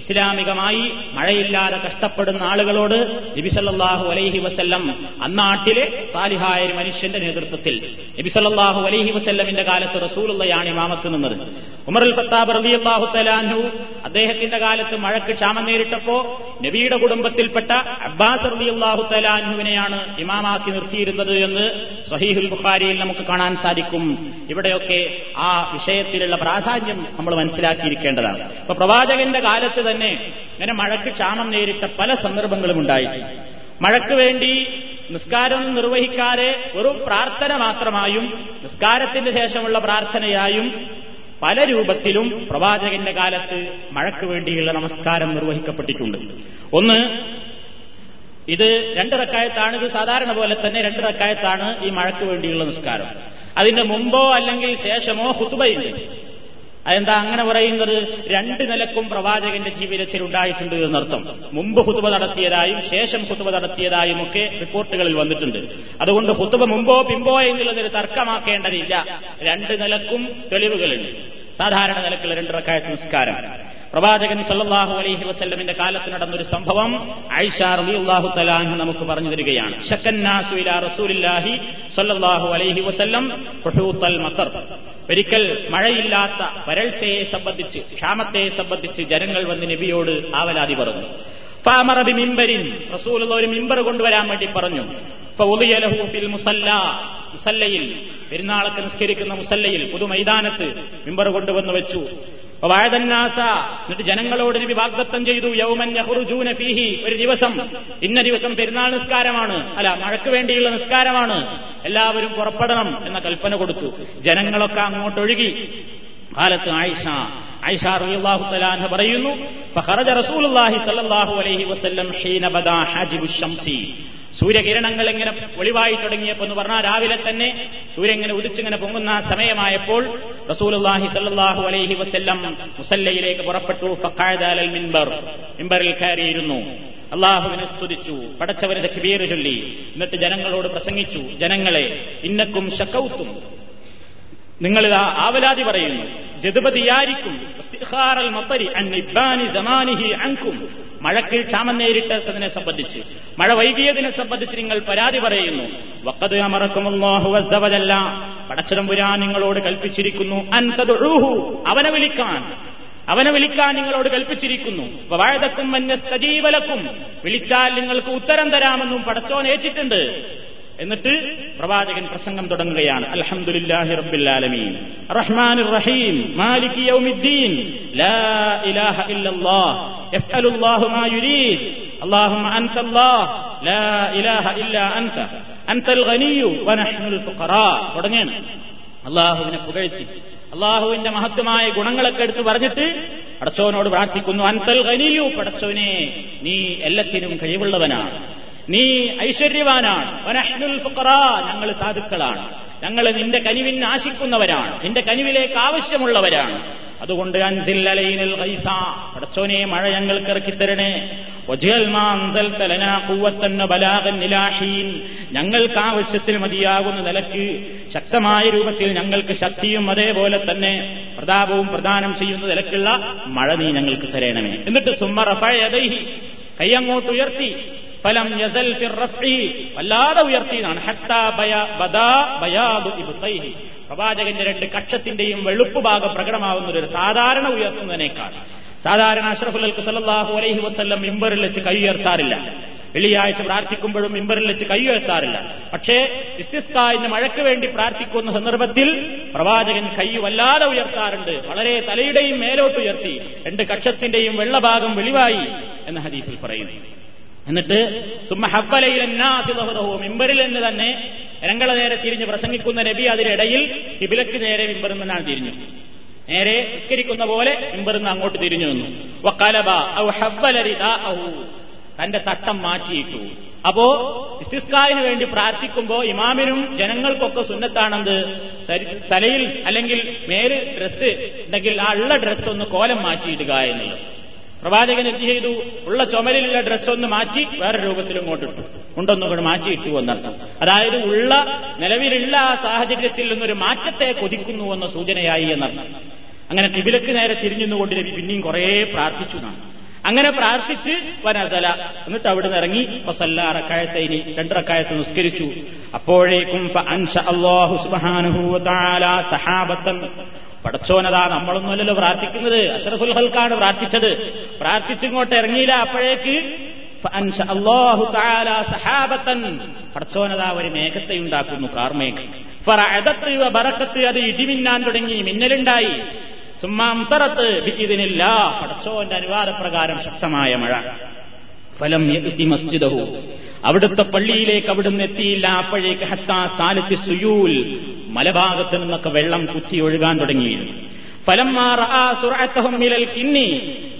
ഇസ്ലാമികമായി മഴയില്ലാതെ കഷ്ടപ്പെടുന്ന ആളുകളോട് നബിസല്ലാഹു അലൈഹി വസ്ല്ലം അന്നാട്ടിലെ സാലിഹായ മനുഷ്യന്റെ നേതൃത്വത്തിൽ നബിസല്ലാഹു അലൈഹി വസ്ല്ലമിന്റെ കാലത്ത് റസൂലുള്ളയാണ് ഇമാമത്ത് നിന്നത്. ഉമറുൽ ഫത്താബ് റബി അള്ളാഹു തലാൻഹു അദ്ദേഹത്തിന്റെ കാലത്ത് മഴക്ക് ക്ഷാമം നേരിട്ടപ്പോ നബിയുടെ കുടുംബത്തിൽപ്പെട്ട അബ്ബാസ് റബി അള്ളാഹു തലാൻഹുവിനെയാണ് ഇമാമാക്കി നിർത്തിയിരുന്നത് എന്ന് സഹീഹുൽ ബുഖാരിയിൽ നമുക്ക് കാണാൻ സാധിക്കും. ഇവിടെയൊക്കെ ആ വിഷയത്തിലുള്ള പ്രാധാന്യം നമ്മൾ മനസ്സിലാക്കിയിരിക്കേണ്ടതാണ്. അപ്പൊ പ്രവാചകന്റെ കാലത്ത് തന്നെ ഇങ്ങനെ മഴയ്ക്ക് ക്ഷാമം നേരിട്ട പല സന്ദർഭങ്ങളും ഉണ്ടായിട്ടുണ്ട് മഴയ്ക്ക് വേണ്ടി നിസ്കാരം നിർവഹിക്കാതെ വെറും പ്രാർത്ഥന മാത്രമായും നിസ്കാരത്തിന് ശേഷമുള്ള പ്രാർത്ഥനയായും പല രൂപത്തിലും പ്രവാചകന്റെ കാലത്ത് മഴയ്ക്ക് വേണ്ടിയുള്ള നമസ്കാരം നിർവഹിക്കപ്പെട്ടിട്ടുണ്ട്. ഒന്ന് ഇത് രണ്ട് റക്കായത്താണ് ഇത് സാധാരണ പോലെ തന്നെ രണ്ട് റക്കായത്താണ് ഈ മഴയ്ക്ക് വേണ്ടിയുള്ള നിസ്കാരം. അതിന്റെ മുമ്പോ അല്ലെങ്കിൽ ശേഷമോ ഹുത്തുബയുണ്ട് അതെന്താ അങ്ങനെ പറയുന്നത്? രണ്ട് നിലക്കും പ്രവാചകന്റെ ജീവിതത്തിൽ ഉണ്ടായിട്ടുണ്ട് എന്നർത്ഥം. മുമ്പ് ഹുതുബ നടത്തിയതായും ശേഷം ഹുതുബ നടത്തിയതായും ഒക്കെ റിപ്പോർട്ടുകളിൽ വന്നിട്ടുണ്ട്. അതുകൊണ്ട് ഹുതുബ മുമ്പോ പിമ്പോ എന്നുള്ളതൊരു തർക്കമാക്കേണ്ടതില്ല. രണ്ട് നിലക്കും തെളിവുകളുണ്ട്. സാധാരണ നിലക്കുള്ള രണ്ട് സംസ്കാരം പ്രവാചകൻ സല്ലാഹു അലൈഹി വസ്ല്ലമിന്റെ കാലത്ത് നടന്നൊരു സംഭവം ഐഷ റളിയല്ലാഹു തലാഹ് നമുക്ക് പറഞ്ഞു തരികയാണ്. അലൈഹി മത്തർ. ഒരിക്കൽ മഴയില്ലാത്ത വരൾച്ചയെ സംബന്ധിച്ച് ക്ഷാമത്തെ സംബന്ധിച്ച് ജനങ്ങൾ വന്ന് നബിയോട് ആവലാതി പറഞ്ഞു. ഫാമറബി മിമ്പരിൻ. റസൂൽ ഒരു മിമ്പർ കൊണ്ടുവരാൻ വേണ്ടി പറഞ്ഞു. ഫിൽ മുസല്ല. മുസല്ലയിൽ പെരുന്നാളൊക്കെ നിസ്കരിക്കുന്ന മുസല്ലയിൽ പുതു മൈതാനത്ത് മിമ്പർ കൊണ്ടുവന്നു വെച്ചു. എന്നിട്ട് ജനങ്ങളോട് നബി വാഗ്ദത്തം ചെയ്തു യൗമൻ യഹ്റുജൂന ഫീഹി ഒരു ദിവസം. ഇന്ന ദിവസം പെരുന്നാൾ നിസ്കാരമാണ്. അല്ല മഴയ്ക്ക് വേണ്ടിയുള്ള നിസ്കാരമാണ്. എല്ലാവരും പുറപ്പെടണം എന്ന കൽപ്പന കൊടുത്തു. ജനങ്ങളൊക്കെ അങ്ങോട്ടൊഴുകി. കാലത്ത് ആയിഷ. ആയിഷ റളിയല്ലാഹു പറയുന്നു ഫഖറജ റസൂലുള്ളാഹി സ്വല്ലല്ലാഹു അലൈഹി വസല്ലം ഹാജിബു ശംസി. സൂര്യകിരണങ്ങൾ ഇങ്ങനെ ഒളിവായി തുടങ്ങിയപ്പോൾ എന്ന് പറഞ്ഞാൽ രാവിലെ തന്നെ സൂര്യൻ ഇങ്ങനെ ഉദിച്ചിങ്ങനെ പൊങ്ങുന്ന സമയമായപ്പോൾ റസൂലുള്ളാഹി സല്ലാഹു അലൈഹി വസ്ല്ലം മുസല്ലയിലേക്ക് പുറപ്പെട്ടു. ഫഖഅദാലൽ മിൻബർ. മിൻബറിൽ കയറിയിരുന്നു. അള്ളാഹുവിനെ സ്തുതിച്ചു. പടച്ചവരെ തക്ബീർ ചൊല്ലി. എന്നിട്ട് ജനങ്ങളോട് പ്രസംഗിച്ചു. ജനങ്ങളെ ഇന്നക്കും ശക്കൗത്തും നിങ്ങളിതാ ആവലാതി പറയുന്നു. ജതുപതിയാരിക്കും മഴക്ക് ക്ഷാമം നേരിട്ടതിനെ സംബന്ധിച്ച്. മഴ വൈകിയതിനെ സംബന്ധിച്ച് നിങ്ങൾ പരാതി പറയുന്നു. വക്കത് അമറക്കുമല്ല പടച്ചതമ്പുരാൻ നിങ്ങളോട് കൽപ്പിച്ചിരിക്കുന്നു. അൻതതൊഴുഹു അവനെ വിളിക്കാൻ. അവനെ വിളിക്കാൻ നിങ്ങളോട് കൽപ്പിച്ചിരിക്കുന്നു. വാഴതക്കും മന്യസ്തജീവലക്കും വിളിച്ചാൽ നിങ്ങൾക്ക് ഉത്തരം തരാമെന്നും പടച്ചോൻ ഏറ്റിട്ടുണ്ട്. എന്നിട്ട് പ്രവാചകൻ പ്രസംഗം തുടങ്ങുകയാണ് അൽഹംദുലില്ലാഹി റബ്ബിൽ ആലമീൻ റഹ്മാനിർ റഹീം മാലികി യൗമിദ്ദീൻ ലാ ഇലാഹ ഇല്ലല്ലാഹ് യഫ്അലുല്ലാഹു മാ യുരീദ് اللهم أنت الله لا إله إلا أنت أنت الغني ونحن الفقراء തുടങ്ങാണ് അള്ളാഹുവിനെ പുകഴ്ത്തി അള്ളാഹുവിന്റെ മഹത്വമായ ഗുണങ്ങളൊക്കെ എടുത്ത് പറഞ്ഞിട്ട് പടച്ചോനോട് പ്രാർത്ഥിക്കുന്നു അന്തൽ ഖനിയു പടച്ചോനെ നീ എല്ലാത്തിനും കഴിവുള്ളവനാണ് നീ ഐശ്വര്യവാനാണ്. ഞങ്ങൾ സാധുക്കളാണ്. ഞങ്ങൾ നിന്റെ കനിവിന് ആശിക്കുന്നവരാണ്. നിന്റെ കനിവിലേക്ക് ആവശ്യമുള്ളവരാണ്. അതുകൊണ്ട് അൻസിൽ അലൈനൽ ഖൈസ. പടച്ചോനെ മഴ ഞങ്ങൾക്ക് ഇറക്കിത്തരണേ ഞങ്ങൾക്ക് ആവശ്യത്തിൽ മതിയാകുന്ന നിലയ്ക്ക് ശക്തമായ രൂപത്തിൽ ഞങ്ങൾക്ക് ശക്തിയും അതേപോലെ തന്നെ പ്രതാപവും പ്രദാനം ചെയ്യുന്ന നിലക്കുള്ള മഴ നീ ഞങ്ങൾക്ക് തരണമേ. എന്നിട്ട് സുമ്മറഫഴതൈഹി കൈയങ്ങോട്ട് ഉയർത്തി. ഫലം യസൽ വല്ലാതെ ഉയർത്തിയതാണ്. പ്രവാചകന്റെ രണ്ട് കക്ഷത്തിന്റെയും വെളുപ്പ് ഭാഗം പ്രകടമാവുന്ന ഒരു സാധാരണ ഉയർത്തുന്നതിനേക്കാൾ. സാധാരണ അഷ്റഫുൽ സല്ലാഹു അലൈഹി വസ്ല്ലം മിമ്പറിൽ വെച്ച് കൈ ഉയർത്താറില്ല. വെള്ളിയാഴ്ച പ്രാർത്ഥിക്കുമ്പോഴും മിമ്പറിൽ വെച്ച് കൈ ഉയർത്താറില്ല. പക്ഷേ ഇസ്തിസ്കായിന് മഴയ്ക്ക് വേണ്ടി പ്രാർത്ഥിക്കുന്ന സന്ദർഭത്തിൽ പ്രവാചകൻ കൈ വല്ലാതെ ഉയർത്താറുണ്ട്. വളരെ തലയുടെയും മേലോട്ട് ഉയർത്തി. രണ്ട് കക്ഷത്തിന്റെയും വെള്ളഭാഗം വെളിവായി എന്ന ഹദീഫിൽ പറയുന്നു. എന്നിട്ട് മിമ്പറിൽ നിന്ന് തന്നെ രംഗള നേരെ തിരിഞ്ഞ് പ്രസംഗിക്കുന്ന നബി അതിനിടയിൽ കിബിലക്ക് നേരെ മിമ്പറിൽ നിന്നാണ് തിരിഞ്ഞു. നേരെ നിസ്കരിക്കുന്ന പോലെ മിമ്പറിൽ അങ്ങോട്ട് തിരിഞ്ഞു ഹബ്ബലരിദാഅഹു തന്റെ തട്ടം മാറ്റിയിട്ടു. അപ്പോ ഇസ്തിസ്കായിന് വേണ്ടി പ്രാർത്ഥിക്കുമ്പോ ഇമാമിനും ജനങ്ങൾക്കൊക്കെ സുന്നത്താണെന്ത്? തലയിൽ അല്ലെങ്കിൽ മേൽ ഡ്രസ്സ് ഉണ്ടെങ്കിൽ ആ ഉള്ള ഡ്രസ്സ് ഒന്ന് കോലം മാറ്റിയിടുക എന്നുള്ളത്. പ്രവാചകൻ എന്ത് ചെയ്തു? ഉള്ള ചുമലിലുള്ള ഡ്രസ്സൊന്ന് മാറ്റി വേറെ രൂപത്തിൽ ഇങ്ങോട്ട് ഇട്ടു. ഉണ്ടൊന്നും കൂടെ മാറ്റിയിട്ടു എന്നർത്ഥം. അതായത് ഉള്ള നിലവിലുള്ള ആ സാഹചര്യത്തിൽ നിന്നൊരു മാറ്റത്തെ കൊതിക്കുന്നു എന്ന സൂചനയായി എന്നർത്ഥം. അങ്ങനെ തിബിലക്ക് നേരെ തിരിഞ്ഞുകൊണ്ട് നബി പിന്നെയും കുറേ പ്രാർത്ഥിച്ചു അങ്ങനെ പ്രാർത്ഥിച്ച് വനതല എന്നിട്ട് അവിടുന്ന് ഇറങ്ങി. ഫസല്ല റക്കായത്തൈനി രണ്ടറക്കായത്ത് നിസ്കരിച്ചു. അപ്പോഴേക്കും സഹാബത്തൻ പടച്ചോനതാ നമ്മളൊന്നുമല്ലല്ലോ പ്രാർത്ഥിക്കുന്നത്. അഷറഫുൽ ഹൽക്കാണ് പ്രാർത്ഥിച്ചത്. പ്രാർത്ഥിച്ചിങ്ങോട്ട് ഇറങ്ങിയില്ല അപ്പോഴേക്ക്. സഹാബത്തൻ. പടച്ചോനതാ ഒരു മേഘത്തെ ഉണ്ടാക്കുന്നു കാർമേഘം. ബറക്കത്ത് അത് ഇടിമിന്നാൻ തുടങ്ങി മിന്നലുണ്ടായി. സുമ്മാംതറത്ത് ഇതിനില്ല പടച്ചോന്റെ അനുവാദപ്രകാരം ശക്തമായ മഴ. ഫലം മസ്ജിദഹു. അവിടുത്തെ പള്ളിയിലേക്ക് അവിടുന്ന് എത്തിയില്ല. അപ്പോഴേക്ക് ഹത്താ സാലിച്ച് സുയൂൽ മലഭാഗത്ത് നിന്നൊക്കെ വെള്ളം കുത്തി ഒഴുകാൻ തുടങ്ങിയിരുന്നു ഫലം കിന്നി.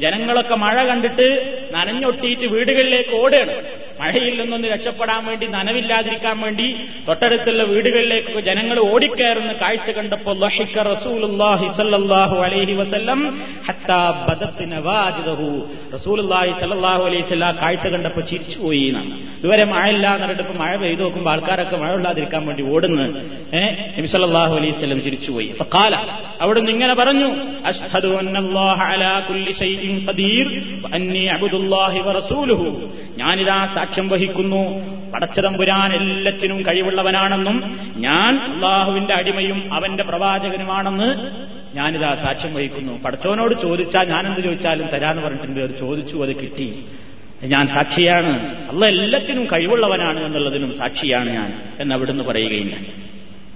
ജനങ്ങളൊക്കെ മഴ കണ്ടിട്ട് നനഞ്ഞൊട്ടിയിട്ട് വീടുകളിലേക്ക് ഓടുകയാണ് മഴയിൽ നിന്നൊന്ന് രക്ഷപ്പെടാൻ വേണ്ടി നനവില്ലാതിരിക്കാൻ വേണ്ടി തൊട്ടടുത്തുള്ള വീടുകളിലേക്ക് ജനങ്ങൾ ഓടിക്കയറുന്ന കാഴ്ച കണ്ടപ്പോൾ റസൂലുള്ളാഹി സല്ലല്ലാഹു അലൈഹി വസല്ലം ഹത്താ സല്ലല്ലാഹു അലൈഹി വസല്ലം കാഴ്ച കണ്ടപ്പോൾ ചിരിച്ചുപോയി എന്നാണ്. ഇതുവരെ മഴയില്ല എന്നിട്ട് മഴ പെയ്തു നോക്കുമ്പോൾ ആൾക്കാരൊക്കെ മഴ ഇല്ലാതിരിക്കാൻ വേണ്ടി ഓടുന്നു. ഏഹ് നബി സല്ലല്ലാഹു അലൈഹി വസല്ലം ചിരിച്ചുപോയി. കാല അവിടുന്ന് ഇങ്ങനെ പറഞ്ഞു അഷ്ഹദു അലാ കുല്ലി ഷൈഇൻ ഖദീർ അബ്ദുല്ലാഹി ഞാനിതാ സാക്ഷ്യം വഹിക്കുന്നു. പടച്ചതമ്പുരാൻ എല്ലാറ്റിനും കഴിവുള്ളവനാണെന്നും ഞാൻ അള്ളാഹുവിന്റെ അടിമയും അവന്റെ പ്രവാചകനുമാണെന്ന് ഞാനിതാ സാക്ഷ്യം വഹിക്കുന്നു. പടച്ചവനോട് ചോദിച്ചാൽ ഞാനെന്ത് ചോദിച്ചാലും തരാന്ന് പറഞ്ഞിട്ടുണ്ട്. ചോദിച്ചു അത് കിട്ടി. ഞാൻ സാക്ഷിയാണ്. അല്ല എല്ലാത്തിനും കഴിവുള്ളവനാണ് എന്നുള്ളതിനും സാക്ഷിയാണ് ഞാൻ എന്നവിടുന്ന് പറയുകയില്ല.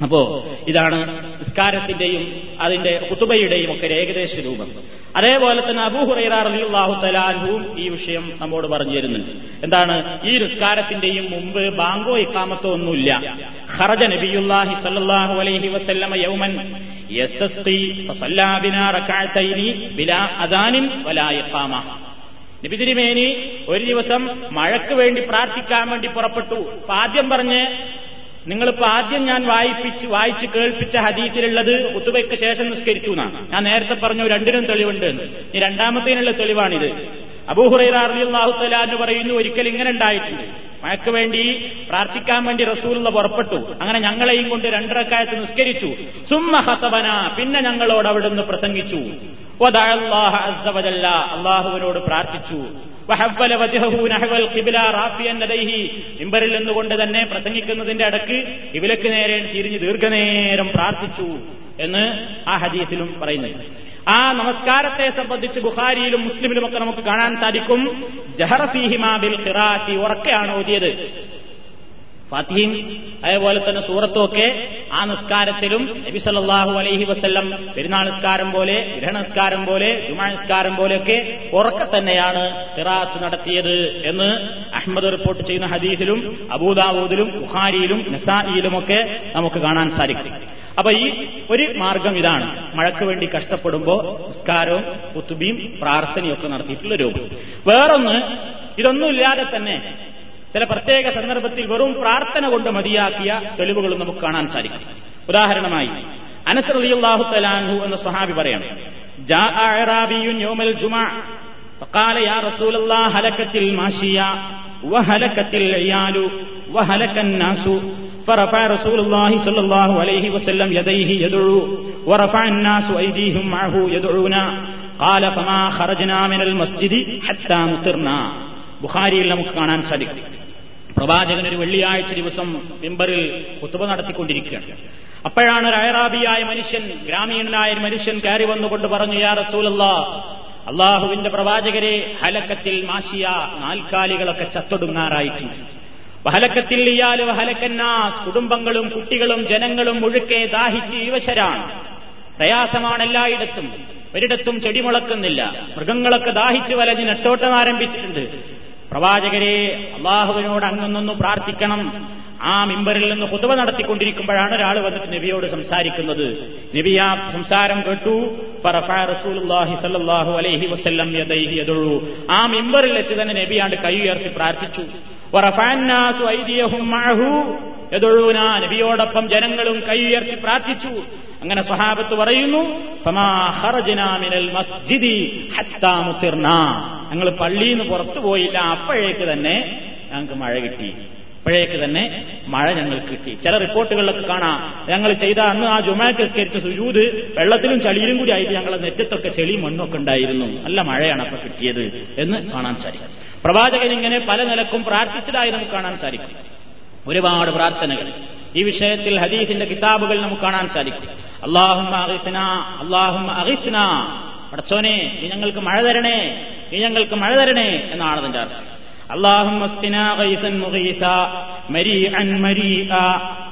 അപ്പോ ഇതാണ് നിസ്കാരത്തിന്റെയും അതിന്റെ കുത്തുബയുടെയും ഒക്കെ ഏകദേശ രൂപം. അതേപോലെ തന്നെ അബൂഹുറൈറാഹു തലാൻഹുവും ഈ വിഷയം നമ്മോട് പറഞ്ഞു തരുന്നുണ്ട്. എന്താണ്? ഈ നിസ്കാരത്തിന്റെയും മുമ്പ് ബാങ്കോ ഇക്കാമത്തോ ഒന്നുമില്ല. ഖറജ നബിയുല്ലാഹി സല്ലല്ലാഹു അലൈഹി വസല്ലമ യൗമൻ വലാ ഇഖാമ. നബി തിരുമേനി ഒരു ദിവസം മഴയ്ക്ക് വേണ്ടി പ്രാർത്ഥിക്കാൻ വേണ്ടി പുറപ്പെട്ടു. ആദ്യം പറഞ്ഞ് നിങ്ങളിപ്പോ ആദ്യം ഞാൻ വായിപ്പിച്ച് വായിച്ച് കേൾപ്പിച്ച ഹദീസിലുള്ളത് ഉത്തുബയ്ക്ക് ശേഷം നിസ്കരിച്ചു എന്നാണ്. ഞാൻ നേരത്തെ പറഞ്ഞു രണ്ടിനും തെളിവുണ്ട് ഈ രണ്ടാമത്തേനുള്ള തെളിവാണിത്. അബൂഹുറൈറാഹു തലാന്ന് പറയുന്നു ഒരിക്കൽ ഇങ്ങനെ ഉണ്ടായിട്ടുണ്ട്. മഴയ്ക്ക് വേണ്ടി പ്രാർത്ഥിക്കാൻ വേണ്ടി റസൂലുള്ള പുറപ്പെട്ടു. അങ്ങനെ ഞങ്ങളെയും കൊണ്ട് രണ്ടരക്കാലത്ത് നിസ്കരിച്ചു. സുമ്മ ഹത്തബന പിന്നെ ഞങ്ങളോട് അവിടുന്ന് പ്രസംഗിച്ചു. അള്ളാഹുവിനോട് പ്രാർത്ഥിച്ചു. മിമ്പറിൽ നിന്നുകൊണ്ട് തന്നെ പ്രസംഗിക്കുന്നതിന്റെ അടക്ക് ഇവലക്ക് നേരെ തിരിഞ്ഞ് ദീർഘനേരം പ്രാർത്ഥിച്ചു എന്ന് ആ ഹദീസിലും പറയുന്നുണ്ട്. ആ നമസ്കാരത്തെ സംബന്ധിച്ച് ബുഖാരിയിലും മുസ്ലിമിലും ഒക്കെ നമുക്ക് കാണാൻ സാധിക്കും. ജഹറഫീഹിമാബിൽ ഖിറാത്തി ഉറക്കെയാണ് ഓതിയത്. ഫാത്തിയും അതേപോലെ തന്നെ സൂറത്തും ഒക്കെ ആ നിസ്കാരത്തിലും നബി സല്ലാഹു അലൈഹി വസ്ല്ലം പെരുന്നാൾ നിസ്കാരം പോലെ ഗ്രഹണസ്കാരം പോലെ ജുമാ നിസ്കാരം പോലെയൊക്കെ ഉറക്കെ തന്നെയാണ് തിറാത്ത് നടത്തിയത് എന്ന് അഹമ്മദ് റിപ്പോർട്ട് ചെയ്യുന്ന ഹദീസിലും അബൂദാവൂദിലും ബുഖാരിയിലും നസായിലുമൊക്കെ നമുക്ക് കാണാൻ സാധിക്കും. അപ്പൊ ഈ ഒരു മാർഗം ഇതാണ്. മഴയ്ക്ക് വേണ്ടി കഷ്ടപ്പെടുമ്പോൾ നിസ്കാരവും കുത്തുബിയും പ്രാർത്ഥനയും ഒക്കെ നടത്തിയിട്ടുള്ള രൂപം. വേറൊന്ന് ഇതൊന്നുമില്ലാതെ തന്നെ ചില പ്രത്യേക സന്ദർഭത്തിൽ വെറും പ്രാർത്ഥന കൊണ്ട് മതിയാക്കിയ തെളിവുകളും നമുക്ക് കാണാൻ സാധിക്കും ഉദാഹരണമായി അനസർ അലിയാഹു തലാൻഹു എന്ന സ്വഹാബി പറയണം فقال يا رسول الله هلكت الماشية وهلكت العيال وهلك الناس فرفع رسول الله صلى الله عليه وسلم يديه يدعو ورفع الناس أيديهم معه يدعونا قال فما خرجنا من المسجد حتى مطرنا ബുഖാരിയിൽ നമുക്ക് കാണാൻ സാധിക്കും പ്രവാചകൻ ഒരു വെള്ളിയാഴ്ച ദിവസം മെമ്പറിൽ കുത്തുവ നടത്തിക്കൊണ്ടിരിക്കുകയാണ്. അപ്പോഴാണ് ഒരു അയറാബിയായ മനുഷ്യൻ ഗ്രാമീണനായ ഒരു മനുഷ്യൻ കയറി വന്നുകൊണ്ട് പറഞ്ഞു യാ റസൂലല്ല അള്ളാഹുവിന്റെ പ്രവാചകരെ ഹലക്കത്തിൽ മാഷിയ നാൽക്കാലികളൊക്കെ ചത്തൊടുങ്ങാറായിട്ടുണ്ട്. വഹലക്കത്തിൽ ഇയാൽ വഹലക്കന്നാസ് കുടുംബങ്ങളും കുട്ടികളും ജനങ്ങളും മുഴുക്കെ ദാഹിച്ച് യുവശരാണ് പ്രയാസമാണ് എല്ലായിടത്തും ഒരിടത്തും ചെടി മുളക്കുന്നില്ല മൃഗങ്ങളൊക്കെ ദാഹിച്ചു വലഞ്ഞ് നെട്ടോട്ടം ആരംഭിച്ചിട്ടുണ്ട്. പ്രവാചകരെ അള്ളാഹുവിനോട് അങ്ങൊന്നു പ്രാർത്ഥിക്കണം. ആ മിമ്പറിൽ നിന്ന് കുത്തുവ നടത്തിക്കൊണ്ടിരിക്കുമ്പോഴാണ് ഒരാൾ വന്നിട്ട് നബിയോട് സംസാരിക്കുന്നത്. നബി ആ സംസാരം കേട്ടു. ആ മിമ്പറിൽ വെച്ച് തന്നെ നബിയാണ്ട് കൈ ഉയർത്തി പ്രാർത്ഥിച്ചു. നബിയോടൊപ്പം ജനങ്ങളും കൈ ഉയർത്തി പ്രാർത്ഥിച്ചു. അങ്ങനെ സ്വഹാബത്ത് പറയുന്നു മസ്ജിദി ഞങ്ങൾ പള്ളിയിൽ നിന്ന് പുറത്തു പോയില്ല അപ്പോഴേക്ക് തന്നെ ഞങ്ങൾക്ക് മഴ കിട്ടി. അപ്പോഴേക്ക് തന്നെ മഴ ഞങ്ങൾക്ക് കിട്ടി. ചില റിപ്പോർട്ടുകളിലൊക്കെ കാണാം ഞങ്ങൾ ചെയ്ത അന്ന് ആ ജുമാക്ക് സ്കരിച്ച സുജൂത് വെള്ളത്തിലും ചളിയിലും കൂടി ആയിട്ട് ഞങ്ങളെ നെറ്റത്തൊക്കെ ചെളി മണ്ണൊക്കെ ഉണ്ടായിരുന്നു. നല്ല മഴയാണ് അപ്പൊ കിട്ടിയത് എന്ന് കാണാൻ സാധിക്കും. പ്രവാചകൻ ഇങ്ങനെ പല നിലക്കും പ്രാർത്ഥിച്ചതായി നമുക്ക് കാണാൻ സാധിക്കും ഒരുപാട് പ്രാർത്ഥനകൾ ഈ വിഷയത്തിൽ ഹദീസിന്റെ കിതാബുകൾ നമുക്ക് കാണാൻ സാധിക്കും അള്ളാഹും അള്ളാഹും അഹിസ്ന പടച്ചോനെ നീ ഞങ്ങൾക്ക് മഴ തരണേ നീ ഞങ്ങൾക്ക് മഴ തരണേ എന്നാണ് അതിന്റെ അർത്ഥം اللهم اسقنا غيثا مغيثا مريعا مريئا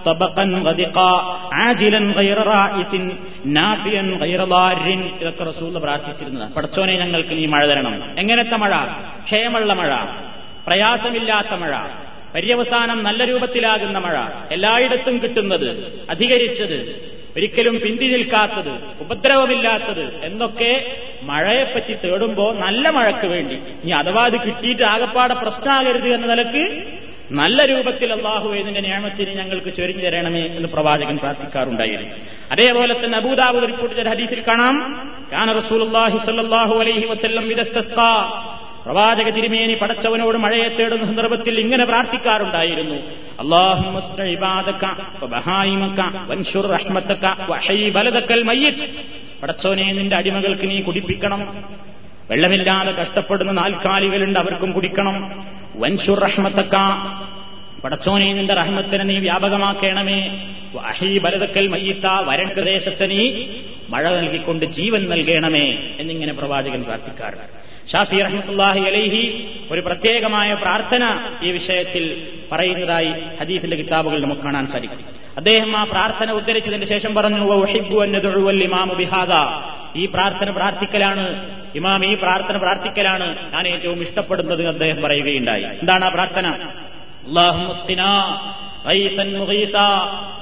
طبقا غدقا ആജിലൻ ഇതൊക്കെ റസൂൽ പ്രാർത്ഥിച്ചിരുന്നത്. പടച്ചോനെ ഞങ്ങൾക്ക് നീ മഴ തരണം. എങ്ങനത്തെ മഴ? ക്ഷയമുള്ള മഴ പ്രയാസമില്ലാത്ത മഴ പര്യവസാനം നല്ല രൂപത്തിലാകുന്ന മഴ എല്ലായിടത്തും കിട്ടുന്നത് അധികരിച്ചത് ഒരിക്കലും പിന്തി നിൽക്കാത്തത് ഉപദ്രവമില്ലാത്തത് എന്നൊക്കെ മഴയെപ്പറ്റി തേടുമ്പോൾ നല്ല മഴയ്ക്ക് വേണ്ടി. ഇനി അഥവാ അത് കിട്ടിയിട്ട് ആകപ്പാടെ പ്രശ്നമാകരുത് എന്ന നിലയ്ക്ക് നല്ല രൂപത്തിൽ അള്ളാഹു ഇതിന്റെ നിയമത്തിന് ഞങ്ങൾക്ക് ചൊരിഞ്ഞു തരണമേ എന്ന് പ്രവാചകൻ പ്രാർത്ഥിക്കാറുണ്ടായിരുന്നു. അതേപോലെ തന്നെ അബൂദാബ് റിപ്പോർട്ട് ചെയ്ത ഹദീസിൽ കാണാം. കാന റസൂലുള്ളാഹി സ്വല്ലല്ലാഹു അലൈഹി വസല്ലം വിദസ്തസ്ത. പ്രവാചക തിരുമേനി പടച്ചവനോട് മഴയെ തേടുന്ന സന്ദർഭത്തിൽ ഇങ്ങനെ പ്രാർത്ഥിക്കാറുണ്ടായിരുന്നു. പടച്ചോനെ നിന്റെ അടിമകൾക്ക് നീ കുടിപ്പിക്കണം. വെള്ളമില്ലാതെ കഷ്ടപ്പെടുന്ന നാൽക്കാലികളുണ്ട് അവർക്കും കുടിക്കണം. വൻഷുർ റഹ്മത്തക്ക. പടച്ചോനെ നിന്റെ റഹ്മത്തിനെ നീ വ്യാപകമാക്കണമേ. അഹീ ഭരതക്കൽ മയ്യത്ത വരൺ പ്രദേശത്ത് നീ മഴ നൽകിക്കൊണ്ട് ജീവൻ നൽകണമേ എന്നിങ്ങനെ പ്രവാചകൻ പ്രാർത്ഥിക്കാറുണ്ട് ഷാഫി റഹ്മത്തുല്ലാഹി അലൈഹി ഒരു പ്രത്യേകമായ പ്രാർത്ഥന ഈ വിഷയത്തിൽ പറയുന്നതായി ഹദീഫിന്റെ കിതാബുകൾ നമുക്ക് കാണാൻ സാധിക്കും. അദ്ദേഹം ആ പ്രാർത്ഥന ഉദ്ധരിച്ചതിന് ശേഷം പറഞ്ഞു ഈ പ്രാർത്ഥന പ്രാർത്ഥിക്കലാണ് ഇമാം ഈ പ്രാർത്ഥന പ്രാർത്ഥിക്കലാണ് ഞാൻ ഏറ്റവും ഇഷ്ടപ്പെടുന്നത് അദ്ദേഹം പറയുകയുണ്ടായി എന്താണ് ആ പ്രാർത്ഥന غيثا مغيثا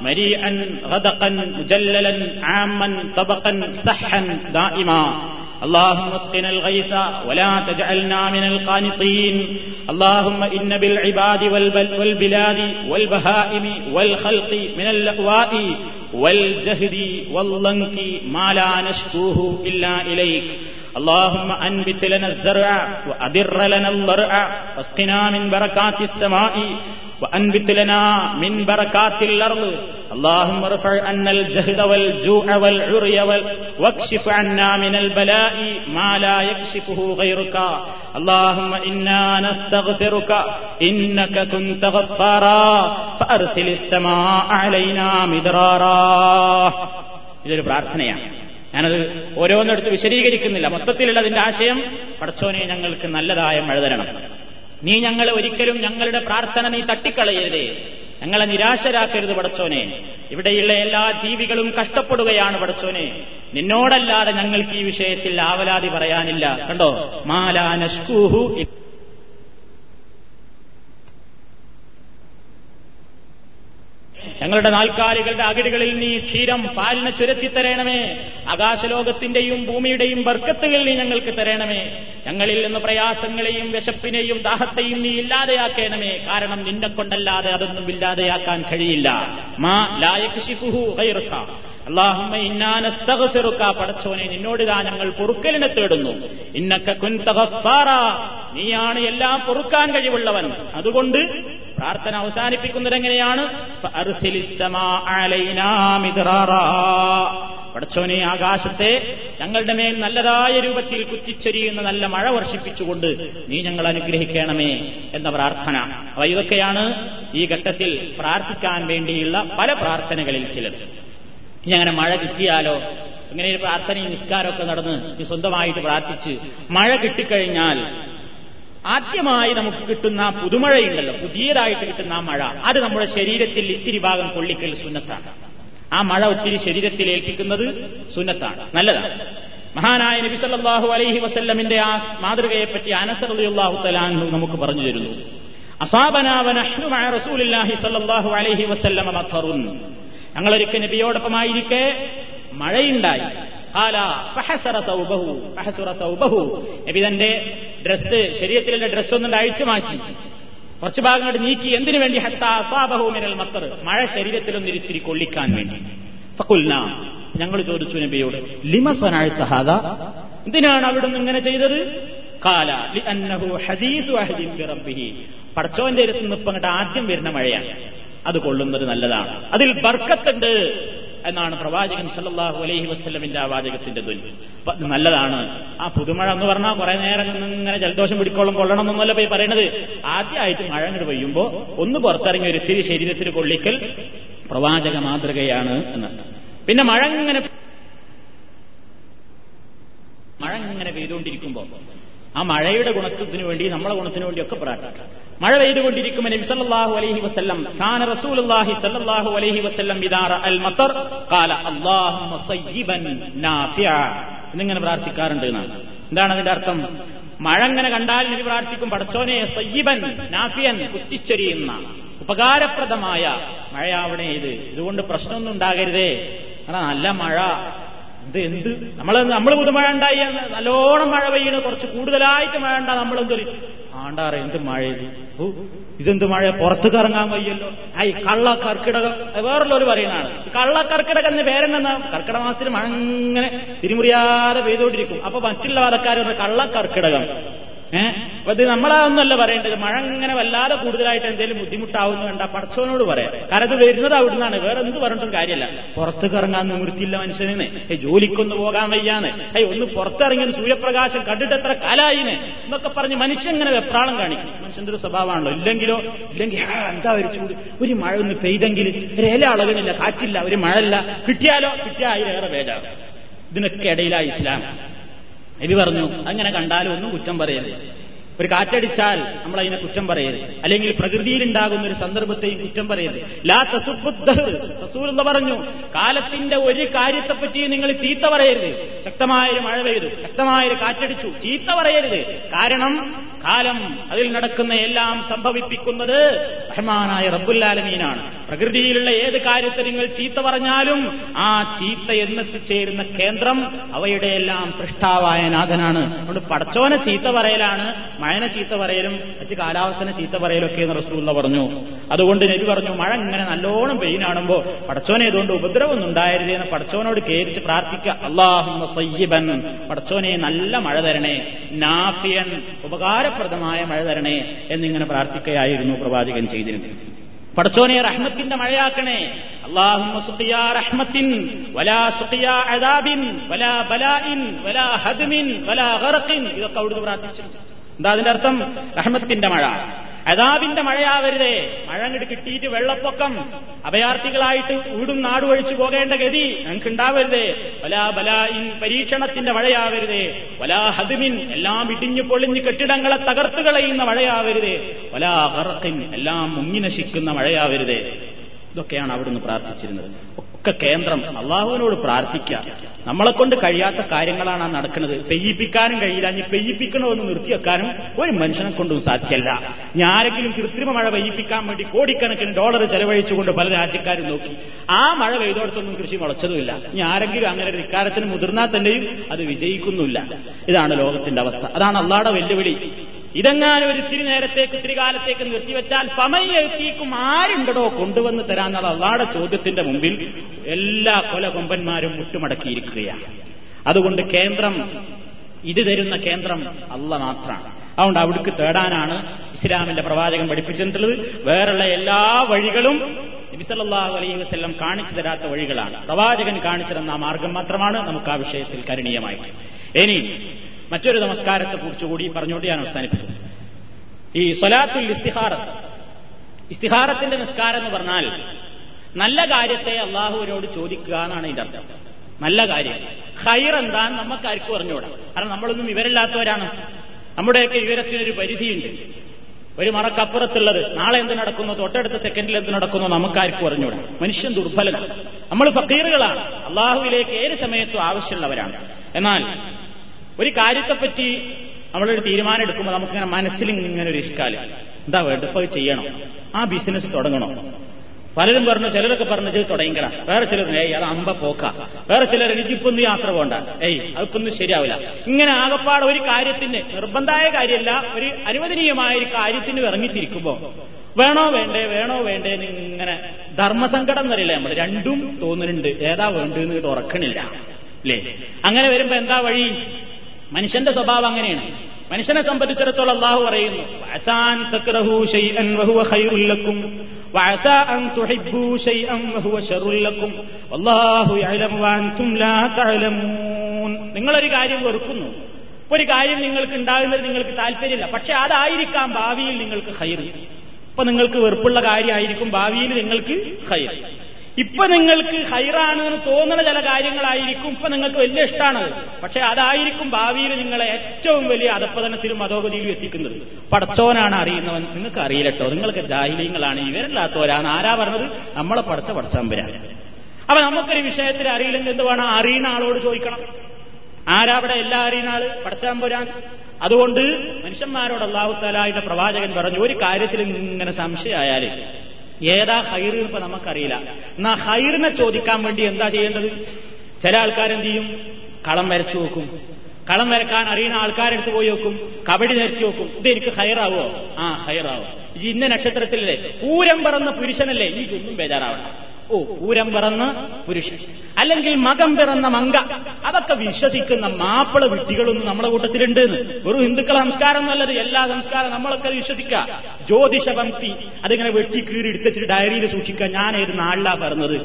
مريئا غدقا مجللا عاما طبقا سحا دائما اللهم اسقنا الغيث ولا تجعلنا من القانطين اللهم إن بالعباد والبلاد والبهائم والخلق من اللأواء والجهد واللنك ما لا نشكوه إلا إليك اللهم أنبت لنا الزرع وأدر لنا الضرع واسقنا من بركات السماء وأنبت لنا من بركات الأرض اللهم ارفع عنا الجهد والجوع والعري وال... واكشف عنا من البلاء ما لا يكشفه غيرك اللهم إنا نستغفرك إنك كنت غفارا فأرسل السماء علينا مدرارا ഇതൊരു പ്രാർത്ഥനയാണ് ഞാനത് ഓരോന്നെടുത്ത് വിശദീകരിക്കുന്നില്ല മൊത്തത്തിലുള്ള അതിന്റെ ആശയം പടച്ചോനെ ഞങ്ങൾക്ക് നല്ലതായ മഴ തരണം നീ ഞങ്ങളെ ഒരിക്കലും ഞങ്ങളുടെ പ്രാർത്ഥന നീ തട്ടിക്കളയരുത്. ഞങ്ങളെ നിരാശരാക്കരുത് പടച്ചോനെ. ഇവിടെയുള്ള എല്ലാ ജീവികളും കഷ്ടപ്പെടുകയാണ് പടച്ചോനെ. നിന്നോടല്ലാതെ ഞങ്ങൾക്ക് ഈ വിഷയത്തിൽ ആവലാതി പറയാനില്ല. കണ്ടോ? മാലാ ഞങ്ങളുടെ നാൽക്കാലികളുടെ അകിടുകളിൽ നീ ക്ഷീരം പാലിന് ചുരത്തി തരണമേ. ആകാശലോകത്തിന്റെയും ഭൂമിയുടെയും ബർക്കത്തുകൾ നീ ഞങ്ങൾക്ക് തരണമേ. ഞങ്ങളിൽ നിന്ന് പ്രയാസങ്ങളെയും വിശപ്പിനെയും ദാഹത്തെയും നീ ഇല്ലാതെയാക്കണമേ. കാരണം നിന്നെ കൊണ്ടല്ലാതെ അതൊന്നും ഇല്ലാതെയാക്കാൻ കഴിയില്ല. മാ ലായക് ഇന്നാനസ്തഗഫിറുക്ക പടച്ചോനെ നിന്നോട് ഞങ്ങൾ പൊറുക്കലിനെ തേടുന്നു. ഇന്നക്ക കുൻതഗഫാറ നീയാണ് എല്ലാം പൊറുക്കാൻ കഴിവുള്ളവൻ. അതുകൊണ്ട് പ്രാർത്ഥന അവസാനിപ്പിക്കുന്നത് എങ്ങനെയാണ് പടച്ചോനെ ആകാശത്തെ ഞങ്ങളുടെ മേൽ നല്ലതായ രൂപത്തിൽ കുറ്റിച്ചൊരിയുന്ന നല്ല മഴ വർഷിപ്പിച്ചുകൊണ്ട് നീ ഞങ്ങൾ അനുഗ്രഹിക്കണമേ എന്ന പ്രാർത്ഥന. അപ്പൊ ഇതൊക്കെയാണ് ഈ ഘട്ടത്തിൽ പ്രാർത്ഥിക്കാൻ വേണ്ടിയുള്ള പല പ്രാർത്ഥനകളിൽ ചിലത്. ഇനി അങ്ങനെ മഴ കിട്ടിയാലോ? ഇങ്ങനെ ഒരു പ്രാർത്ഥനയും നിസ്കാരമൊക്കെ നടന്ന് സ്വന്തമായിട്ട് പ്രാർത്ഥിച്ച് മഴ കിട്ടിക്കഴിഞ്ഞാൽ ആദ്യമായി നമുക്ക് കിട്ടുന്ന പുതുമഴയുണ്ടല്ലോ. പുതിയതായിട്ട് കിട്ടുന്ന ആ മഴ. അത് നമ്മുടെ ശരീരത്തിൽ ഇത്തിരി ഭാഗം കൊള്ളിക്കൽ സുന്നത്താണ്. ആ മഴ ഒത്തിരി ശരീരത്തിൽ ഏൽപ്പിക്കുന്നത് സുന്നത്താണ്. നല്ലതാണ്. മഹാനായ നബി സല്ലല്ലാഹു അലൈഹി വസല്ലമിന്റെ ആ മാതൃകയെപ്പറ്റി റളിയല്ലാഹു തആലാഹു നമുക്ക് പറഞ്ഞു തരുന്നു. അസാബനാവനഹ്നു മഅ റസൂലില്ലാഹി സല്ലല്ലാഹു അലൈഹി വസല്ലമ നബിയോടൊപ്പമായിരിക്കെ മഴയുണ്ടായി. നബി തന്റെ ഡ്രസ്സ് ശരീരത്തിലെ ഡ്രസ്സ് ഒന്നും അഴിച്ചു മാറ്റി. കുറച്ചു ഭാഗങ്ങൾ നീക്കി. എന്തിനു വേണ്ടി? ഹത്താസാബഹുമിനൽ മത്തർ. മഴ ശരീരത്തിലൊന്ന് ഇത്തിരി കൊള്ളിക്കാൻ വേണ്ടി. ഫക്കുൽന ഞങ്ങൾ ചോദിച്ചു നബിയോട് ലിമസനാഴ്ത്തഹാദ എന്തിനാണ് അവിടുന്ന് ഇങ്ങനെ ചെയ്തത്? കാല ലി അന്നഹു ഹദീസു അഹദിൻ ബിറബ്ബിഹി പടച്ചോന്റെ അടുത്ത് നിന്ന് അങ്ങോട്ട് ആദ്യം വരുന്ന മഴയാണ്. അത് കൊള്ളുന്നത് നല്ലതാണ്. അതിൽ ബർക്കത്തുണ്ട്. എന്നാണ് പ്രവാചകൻ സല്ലാഹു അലൈഹി വസ്ലമിന്റെ ആ വാചകത്തിന്റെ ധ്വനി. നല്ലതാണ്. ആ പുതുമഴ എന്ന് പറഞ്ഞാൽ കുറെ നേരം ഇങ്ങനെ ജലദോഷം പിടിക്കോളം കൊള്ളണം എന്നല്ല പോയി പറയണത്. ആദ്യമായിട്ട് മഴ അങ്ങോട്ട് പെയ്യുമ്പോ ഒന്ന് പുറത്തിറങ്ങി ഒരു തിരി ശരീരത്തിൽ കൊള്ളിക്കൽ പ്രവാചക മാതൃകയാണ് എന്ന്. പിന്നെ മഴ ഇങ്ങനെ മഴ ഇങ്ങനെ പെയ്തുകൊണ്ടിരിക്കുമ്പോ ആ മഴയുടെ ഗുണത്തിന് വേണ്ടി നമ്മളെ ഗുണത്തിന് വേണ്ടിയൊക്കെ പ്രാർത്ഥിക്കാം മഴ പെയ്തുകൊണ്ടിരിക്കുമ്പോൾ നബി സല്ലല്ലാഹു അലൈഹി വസല്ലം കാന റസൂലുള്ളാഹി സല്ലല്ലാഹു അലൈഹി വസല്ലം ഇദാറ അൽ മത്തർ ഖാല അല്ലാഹുമ്മ സയ്യിബൻ നാഫിഅ എന്നിങ്ങനെ പ്രാർത്ഥിക്കാറുണ്ട് എന്നാണ്. എന്താണ് അതിന്റെ അർത്ഥം? മഴ അങ്ങനെ കണ്ടാൽ നബി പ്രാർത്ഥിക്കും പടച്ചോനെ സയ്യിബൻ നാഫിയൻ കുത്തിച്ചൊരിയുന്ന ഉപകാരപ്രദമായ മഴയാവണേ ഇത്. ഇതുകൊണ്ട് പ്രശ്നമൊന്നും ഉണ്ടാകരുതേ. കാരണം നല്ല മഴ. ഇത് എന്ത്? നമ്മൾ നമ്മൾ പുതുമഴ ഉണ്ടായി നല്ലോണം മഴ പെയ്യണ് കുറച്ച് കൂടുതലായിട്ട് മഴ ഉണ്ടാ നമ്മളെന്തൊരു ആണ്ടാറ എന്ത് മഴ ഇതെന്ത് മഴ? പുറത്തേക്ക് ഇറങ്ങാൻ വയ്യല്ലോ. ഐ കള്ള കർക്കിടകം. വേറുള്ളവർ പറയുന്നതാണ്. കള്ള കർക്കിടകം എന്ന് പേരെന്നാ കർക്കിടക മാസത്തിൽ മഴ ഇങ്ങനെ തിരിമുറിയാതെ പെയ്തുകൊണ്ടിരിക്കും അപ്പൊ മറ്റുള്ള വാദക്കാർ കള്ള കർക്കിടകം ഏഹ് അപ്പൊ ഇത് പറയേണ്ടത്. മഴ ഇങ്ങനെ വല്ലാതെ കൂടുതലായിട്ട് എന്തെങ്കിലും ബുദ്ധിമുട്ടാവുന്നു വേണ്ട പടച്ചവനോട് പറയാം. കാരണം അത് വരുന്നത് അവിടുന്നാണ്. വേറെ എന്ത് പറഞ്ഞിട്ടും കാര്യമല്ല. പുറത്തേക്ക് ഇറങ്ങാൻ നിവൃത്തിയില്ല മനുഷ്യനെ ജോലിക്കൊന്ന് പോകാൻ വയ്യാന്ന്. ഏ ഒന്ന് പുറത്തിറങ്ങി സൂര്യപ്രകാശം കണ്ടിട്ട് എത്ര കാലായിന് എന്നൊക്കെ പറഞ്ഞ് മനുഷ്യൻ ഇങ്ങനെ വെപ്രാളം കാണിക്കും. മനുഷ്യന്റെ ഒരു സ്വഭാവമാണല്ലോ. ഇല്ലെങ്കിലോ ഇല്ലെങ്കിൽ എന്താ ഒരു ചൂട്? ഒരു മഴ ഒന്ന് പെയ്തെങ്കിൽ ഇല അളകണില്ല കാറ്റില്ല ഒരു മഴയില്ല. കിട്ടിയാലോ? കിട്ടിയാൽ അതിലേറെ വേദാണ് ഇതിനൊക്കെ ഇടയിലായി ഇസ്ലാം. നബി പറഞ്ഞു അങ്ങനെ കണ്ടാലും ഒന്നും കുറ്റം പറയരുത്. ഒരു കാറ്റടിച്ചാൽ നമ്മൾ അതിനെ കുറ്റം പറയരുത്. അല്ലെങ്കിൽ പ്രകൃതിയിലുണ്ടാകുന്ന ഒരു സന്ദർഭത്തെയും കുറ്റം പറയരുത്. ലാ തസൂർ എന്ന് പറഞ്ഞു കാലത്തിന്റെ ഒരു കാര്യത്തെപ്പറ്റി നിങ്ങൾ ചീത്ത പറയരുത്. ശക്തമായൊരു മഴ പെയ്തു. ശക്തമായൊരു കാറ്റടിച്ചു. ചീത്ത പറയരുത്. കാരണം കാലം അതിൽ നടക്കുന്ന എല്ലാം സംഭവിപ്പിക്കുന്നത് റഹ്മാനായ റബ്ബുല്ലാലമീനാണ്. പ്രകൃതിയിലുള്ള ഏത് കാര്യത്തെ നിങ്ങൾ ചീത്ത പറഞ്ഞാലും ആ ചീത്ത എന്നെത്തിച്ചേരുന്ന കേന്ദ്രം അവയുടെ എല്ലാം സൃഷ്ടാവായ നാഥനാണ്. അതുകൊണ്ട് പടച്ചോനെ ചീത്ത പറയലാണ് മഴനെ ചീത്ത പറയലും മറ്റ് കാലാവസ്ഥനെ ചീത്ത പറയലൊക്കെ എന്ന് റസൂല പറഞ്ഞു. അതുകൊണ്ട് നബി പറഞ്ഞു മഴ ഇങ്ങനെ നല്ലോണം പെയ്യാണുമ്പോ പടച്ചോനെ ഇതുകൊണ്ട് ഉപദ്രവമൊന്നും ഉണ്ടായിരുന്നേ എന്ന് പടച്ചോനോട് കേരിച്ച് പ്രാർത്ഥിക്കുക. അള്ളാഹു സയ്യബൻ പടച്ചോനെ നല്ല മഴ തരണേ നാഫിയൻ ഉപകാരപ്രദമായ മഴ തരണേ എന്നിങ്ങനെ പ്രാർത്ഥിക്കുകയായിരുന്നു പ്രവാചകൻ ചെയ്തിരുന്നത് പടച്ചോനെ റഹ്മത്തിന്റെ മഴയാക്കണേ. അള്ളാഹു ഇതൊക്കെ അവിടുന്ന് പ്രാർത്ഥിച്ചു എന്താ അതിന്റെ അർത്ഥം? റഹ്മത്തിന്റെ മഴ. അദാബിന്റെ മഴയാവരുതേ. മഴ കിട്ടിയിട്ട് വെള്ളപ്പൊക്കം. അഭയാർത്ഥികളായിട്ട് ഊടും നാടുവഴിച്ചു പോകേണ്ട ഗതി ഞങ്ങൾക്ക് ഉണ്ടാവരുതേ വലാ ബലായിൻ പരീക്ഷണത്തിന്റെ മഴയാവരുതേ. വലാ ഹദ്മിൻ എല്ലാം ഇടിഞ്ഞു പൊളിഞ്ഞ് കെട്ടിടങ്ങളെ തകർത്തു കളയുന്ന മഴയാവരുതേ. വലാ ഗർഖിൻ എല്ലാം മുങ്ങി നശിക്കുന്ന മഴയാവരുതേ. ഇതൊക്കെയാണ് അവിടുന്ന് പ്രാർത്ഥിച്ചിരുന്നത്. ഒക്കെ കേന്ദ്രം അള്ളാഹുവിനോട് പ്രാർത്ഥിക്കുക. നമ്മളെ കൊണ്ട് കഴിയാത്ത കാര്യങ്ങളാണ് നടക്കുന്നത്. പെയ്യിപ്പിക്കാനും കഴിയില്ല. ഇനി പെയ്യിപ്പിക്കണമെന്ന് നിർത്തിവെക്കാനും ഒരു മനുഷ്യനെ കൊണ്ടും സാധ്യമല്ല. ഇനി ആരെങ്കിലും കൃത്രിമ മഴ പെയ്യിപ്പിക്കാൻ വേണ്ടി കോടിക്കണക്കിന് ഡോളർ ചെലവഴിച്ചുകൊണ്ട് പല രാജ്യക്കാരും നോക്കി. ആ മഴ പെയ്തോടത്തൊന്നും കൃഷി മുളച്ചതുമില്ല. ഇനി ആരെങ്കിലും അങ്ങനെ ഒരു ഇക്കാലത്തിന് മുതിർന്നാൽ തന്നെയും അത് വിജയിക്കുന്നില്ല ഇതാണ് ലോകത്തിന്റെ അവസ്ഥ. അതാണ് അള്ളാടെ വെല്ലുവിളി. ഇതെങ്ങാനും ഒരു ഇത്തിരി നേരത്തേക്ക് ഇത്തിരി കാലത്തേക്ക് നിർത്തിവെച്ചാൽ സമയെത്തിക്കും ആരുണ്ടടോ കൊണ്ടുവന്ന് തരാന്നുള്ള അള്ളാടെ ചോദ്യത്തിന്റെ മുമ്പിൽ എല്ലാ കൊലകൊമ്പന്മാരും മുട്ടുമടക്കിയിരിക്കുകയാണ്. അതുകൊണ്ട് കേന്ദ്രം ഇത് തരുന്ന കേന്ദ്രം അല്ല മാത്രമാണ്. അതുകൊണ്ട് അവിടേക്ക് തേടാനാണ് ഇസ്ലാമിന്റെ പ്രവാചകൻ പഠിപ്പിച്ചിട്ടുള്ളത്. വേറെയുള്ള എല്ലാ വഴികളും നബിസല്ലാഹു അലൈഹി വസ്ല്ലം കാണിച്ചു തരാത്ത വഴികളാണ്. പ്രവാചകൻ കാണിച്ചു തന്ന മാർഗം മാത്രമാണ് നമുക്ക് ആ വിഷയത്തിൽ കരണീയമായിട്ട്. ഇനി മറ്റൊരു നമസ്കാരത്തെ കുറിച്ച് കൂടി പറഞ്ഞുകൊണ്ട് ഞാൻ അവസാനിപ്പിക്കുന്നു ഈ സൊലാത്തുൽ ഇസ്തിഹാറ ഇസ്തിഹാറത്തിന്റെ നിസ്കാരം എന്ന് പറഞ്ഞാൽ നല്ല കാര്യത്തെ അള്ളാഹുവിനോട് ചോദിക്കുക എന്നാണ് ഇതിന്റെ അർത്ഥം. നല്ല കാര്യം. ഹൈർ എന്താന്ന് നമുക്ക് ആർക്കും അറിഞ്ഞുകൂടാ കാരണം നമ്മളൊന്നും വിവരമില്ലാത്തവരാണ്. നമ്മുടെയൊക്കെ വിവരത്തിനൊരു പരിധിയുണ്ട്. ഒരു മറക്കപ്പുറത്തുള്ളത്. നാളെ എന്ത് നടക്കുന്നു? തൊട്ടടുത്ത സെക്കൻഡിൽ എന്ത് നടക്കുന്നു? നമുക്കാർക്കും അറിഞ്ഞൂടാ. മനുഷ്യൻ ദുർബലനാണ്. നമ്മൾ ഫക്കീറുകളാണ്. അള്ളാഹുവിലേക്ക് ഏത് സമയത്തും ആവശ്യമുള്ളവരാണ്. എന്നാൽ ഒരു കാര്യത്തെപ്പറ്റി നമ്മളൊരു തീരുമാനം എടുക്കുമ്പോൾ നമുക്കിങ്ങനെ മനസ്സിൽ ഇങ്ങനെ ഒരു ഇഷ്കാൽ. എന്താ വേണ്ട ഇപ്പൊ അത് ചെയ്യണം. ആ ബിസിനസ് തുടങ്ങണം? പലരും പറഞ്ഞു ചിലരൊക്കെ പറഞ്ഞു ഇത് തുടങ്ങിക്കണം. വേറെ ചിലർ ഏയ് അത് അമ്പ പോക്ക. വേറെ ചിലർ എനിക്കിപ്പൊന്ന് യാത്ര പോണ്ട. ഏയ് അതൊക്കൊന്നും ശരിയാവില്ല. ഇങ്ങനെ ആകപ്പാട് ഒരു കാര്യത്തിന് നിർബന്ധമായ കാര്യമല്ല ഒരു അനുവദനീയമായ ഒരു കാര്യത്തിന് ഇറങ്ങിത്തിരിക്കുമ്പോ വേണോ വേണ്ടേ വേണോ വേണ്ടേ ഇങ്ങനെ ധർമ്മസങ്കടം എന്നറിയില്ല നമ്മൾ രണ്ടും തോന്നുന്നുണ്ട് ഏതാ വേണ്ടെന്ന് ഉറക്കണില്ല. അല്ലേ? അങ്ങനെ വരുമ്പോ എന്താ വഴി? മനുഷ്യന്റെ സ്വഭാവം അങ്ങനെയാണ്. മനുഷ്യനെ സംബന്ധിച്ചിടത്തോളം അള്ളാഹു പറയുന്നു നിങ്ങളൊരു കാര്യം വെറുക്കുന്നു. ഒരു കാര്യം നിങ്ങൾക്ക് ഉണ്ടാകുന്നത് നിങ്ങൾക്ക് താല്പര്യമില്ല. പക്ഷെ അതായിരിക്കാം ഭാവിയിൽ നിങ്ങൾക്ക് ഹൈർ ഇപ്പൊ നിങ്ങൾക്ക് വെറുപ്പുള്ള കാര്യമായിരിക്കും ഭാവിയിൽ നിങ്ങൾക്ക് ഹൈർ ഇപ്പൊ നിങ്ങൾക്ക് ഹൈറാണ് എന്ന് തോന്നുന്ന ചില കാര്യങ്ങളായിരിക്കും ഇപ്പൊ നിങ്ങൾക്ക് വലിയ ഇഷ്ടമാണ് പക്ഷെ അതായിരിക്കും ഭാവിയിൽ നിങ്ങളെ ഏറ്റവും വലിയ അധപ്പതനത്തിലും അധോഗതിയിലും എത്തിക്കുന്നത്. പടച്ചോനാണ് അറിയുന്നവൻ. നിങ്ങൾക്ക് അറിയില്ലട്ടോ. നിങ്ങൾക്ക് ജാഹിലീങ്ങളാണ്. ഇവരല്ലാത്തവരാണ്. ആരാ പറഞ്ഞത്? നമ്മളെ പടച്ച പടച്ചമ്പരാണ് അപ്പൊ നമുക്കൊരു വിഷയത്തിൽ അറിയില്ലെങ്കിൽ എന്ത് വേണം? അറിയുന്ന ആളോട് ചോദിക്കണം. ആരാവിടെ എല്ലാ അറിയുന്ന ആൾ? പടച്ചാമ്പുരാൻ അതുകൊണ്ട് മനുഷ്യന്മാരോട് അള്ളാഹു താലായുടെ പ്രവാചകൻ പറഞ്ഞു ഒരു കാര്യത്തിൽ ഇങ്ങനെ സംശയമായാൽ ഏതാ ഹൈർ ഇപ്പൊ നമുക്കറിയില്ല. എന്നാ ഹൈറിനെ ചോദിക്കാൻ വേണ്ടി എന്താ ചെയ്യേണ്ടത്? ചില ആൾക്കാരെന്ത് ചെയ്യും? കളം വരച്ചു നോക്കും കളം വരക്കാൻ അറിയുന്ന ആൾക്കാരെടുത്ത് പോയി നോക്കും കബഡി ധരിച്ചു നോക്കും ഇത് എനിക്ക് ഹൈറാവോ ആ ഹൈറാവോ ഇന്ന നക്ഷത്രത്തിലല്ലേ? പൂരം പറന്ന പുരുഷനല്ലേ? എനിക്കൊന്നും ബേജാറാവണം ഓ പൂരം പിറന്ന പുരുഷൻ. അല്ലെങ്കിൽ മകം പിറന്ന മങ്ക. അതൊക്കെ വിശ്വസിക്കുന്ന മാപ്പിള വിട്ടികളൊന്നും നമ്മുടെ കൂട്ടത്തിലുണ്ട് ഒരു ഹിന്ദുക്കളെ സംസ്കാരം നല്ലത് എല്ലാ സംസ്കാരം നമ്മളൊക്കെ വിശ്വസിക്കുക. ജ്യോതിഷ പങ്ക്തി അതിങ്ങനെ വെട്ടി കീറി എടുത്തിട്ട് ഡയറിയിൽ സൂക്ഷിക്കുക. ഞാൻ ഏത് നാളിലാ പറഞ്ഞത്.